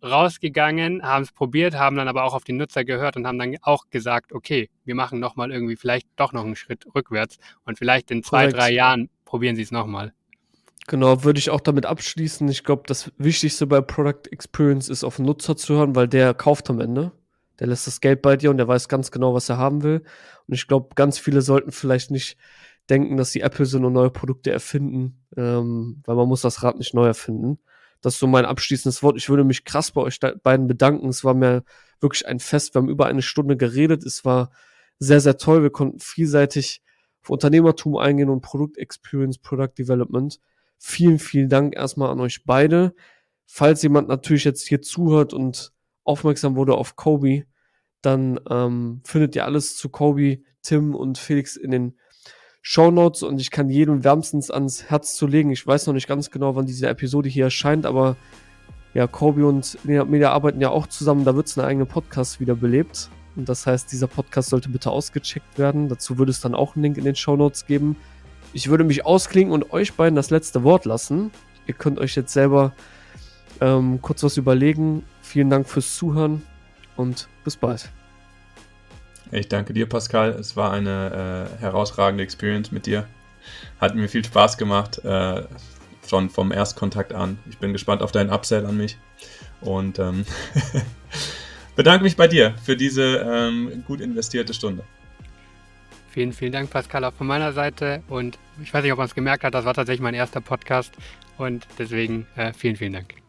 rausgegangen, haben es probiert, haben dann aber auch auf die Nutzer gehört und haben dann auch gesagt, okay, wir machen nochmal irgendwie vielleicht doch noch einen Schritt rückwärts und vielleicht in zwei, Korrekt. drei Jahren probieren sie es nochmal. Genau, würde ich auch damit abschließen. Ich glaube, das Wichtigste bei Product Experience ist, auf den Nutzer zu hören, weil der kauft am Ende. Der lässt das Geld bei dir und der weiß ganz genau, was er haben will. Und ich glaube, ganz viele sollten vielleicht nicht denken, dass die Apple so eine neue Produkte erfinden, ähm, weil man muss das Rad nicht neu erfinden. Das ist so mein abschließendes Wort. Ich würde mich krass bei euch beiden bedanken. Es war mir wirklich ein Fest. Wir haben über eine Stunde geredet. Es war sehr, sehr toll. Wir konnten vielseitig auf Unternehmertum eingehen und Produkt Experience, Product Development. Vielen, vielen Dank erstmal an euch beide. Falls jemand natürlich jetzt hier zuhört und aufmerksam wurde auf Kobe, dann ähm, findet ihr alles zu Kobe, Tim und Felix in den Shownotes und ich kann jedem wärmstens ans Herz zu legen. Ich weiß noch nicht ganz genau, wann diese Episode hier erscheint, aber ja, Kobe und Media arbeiten ja auch zusammen. Da wird es eine eigene Podcast wieder belebt. Und das heißt, dieser Podcast sollte bitte ausgecheckt werden. Dazu würde es dann auch einen Link in den Shownotes geben. Ich würde mich ausklingen und euch beiden das letzte Wort lassen. Ihr könnt euch jetzt selber ähm, kurz was überlegen. Vielen Dank fürs Zuhören und bis bald. Ich danke dir, Pascal. Es war eine äh, herausragende Experience mit dir. Hat mir viel Spaß gemacht, äh, schon vom Erstkontakt an. Ich bin gespannt auf deinen Upsell an mich. Und ähm, bedanke mich bei dir für diese ähm, gut investierte Stunde. Vielen, vielen Dank, Pascal, auch von meiner Seite. Und ich weiß nicht, ob man es gemerkt hat, das war tatsächlich mein erster Podcast. Und deswegen äh, vielen, vielen Dank.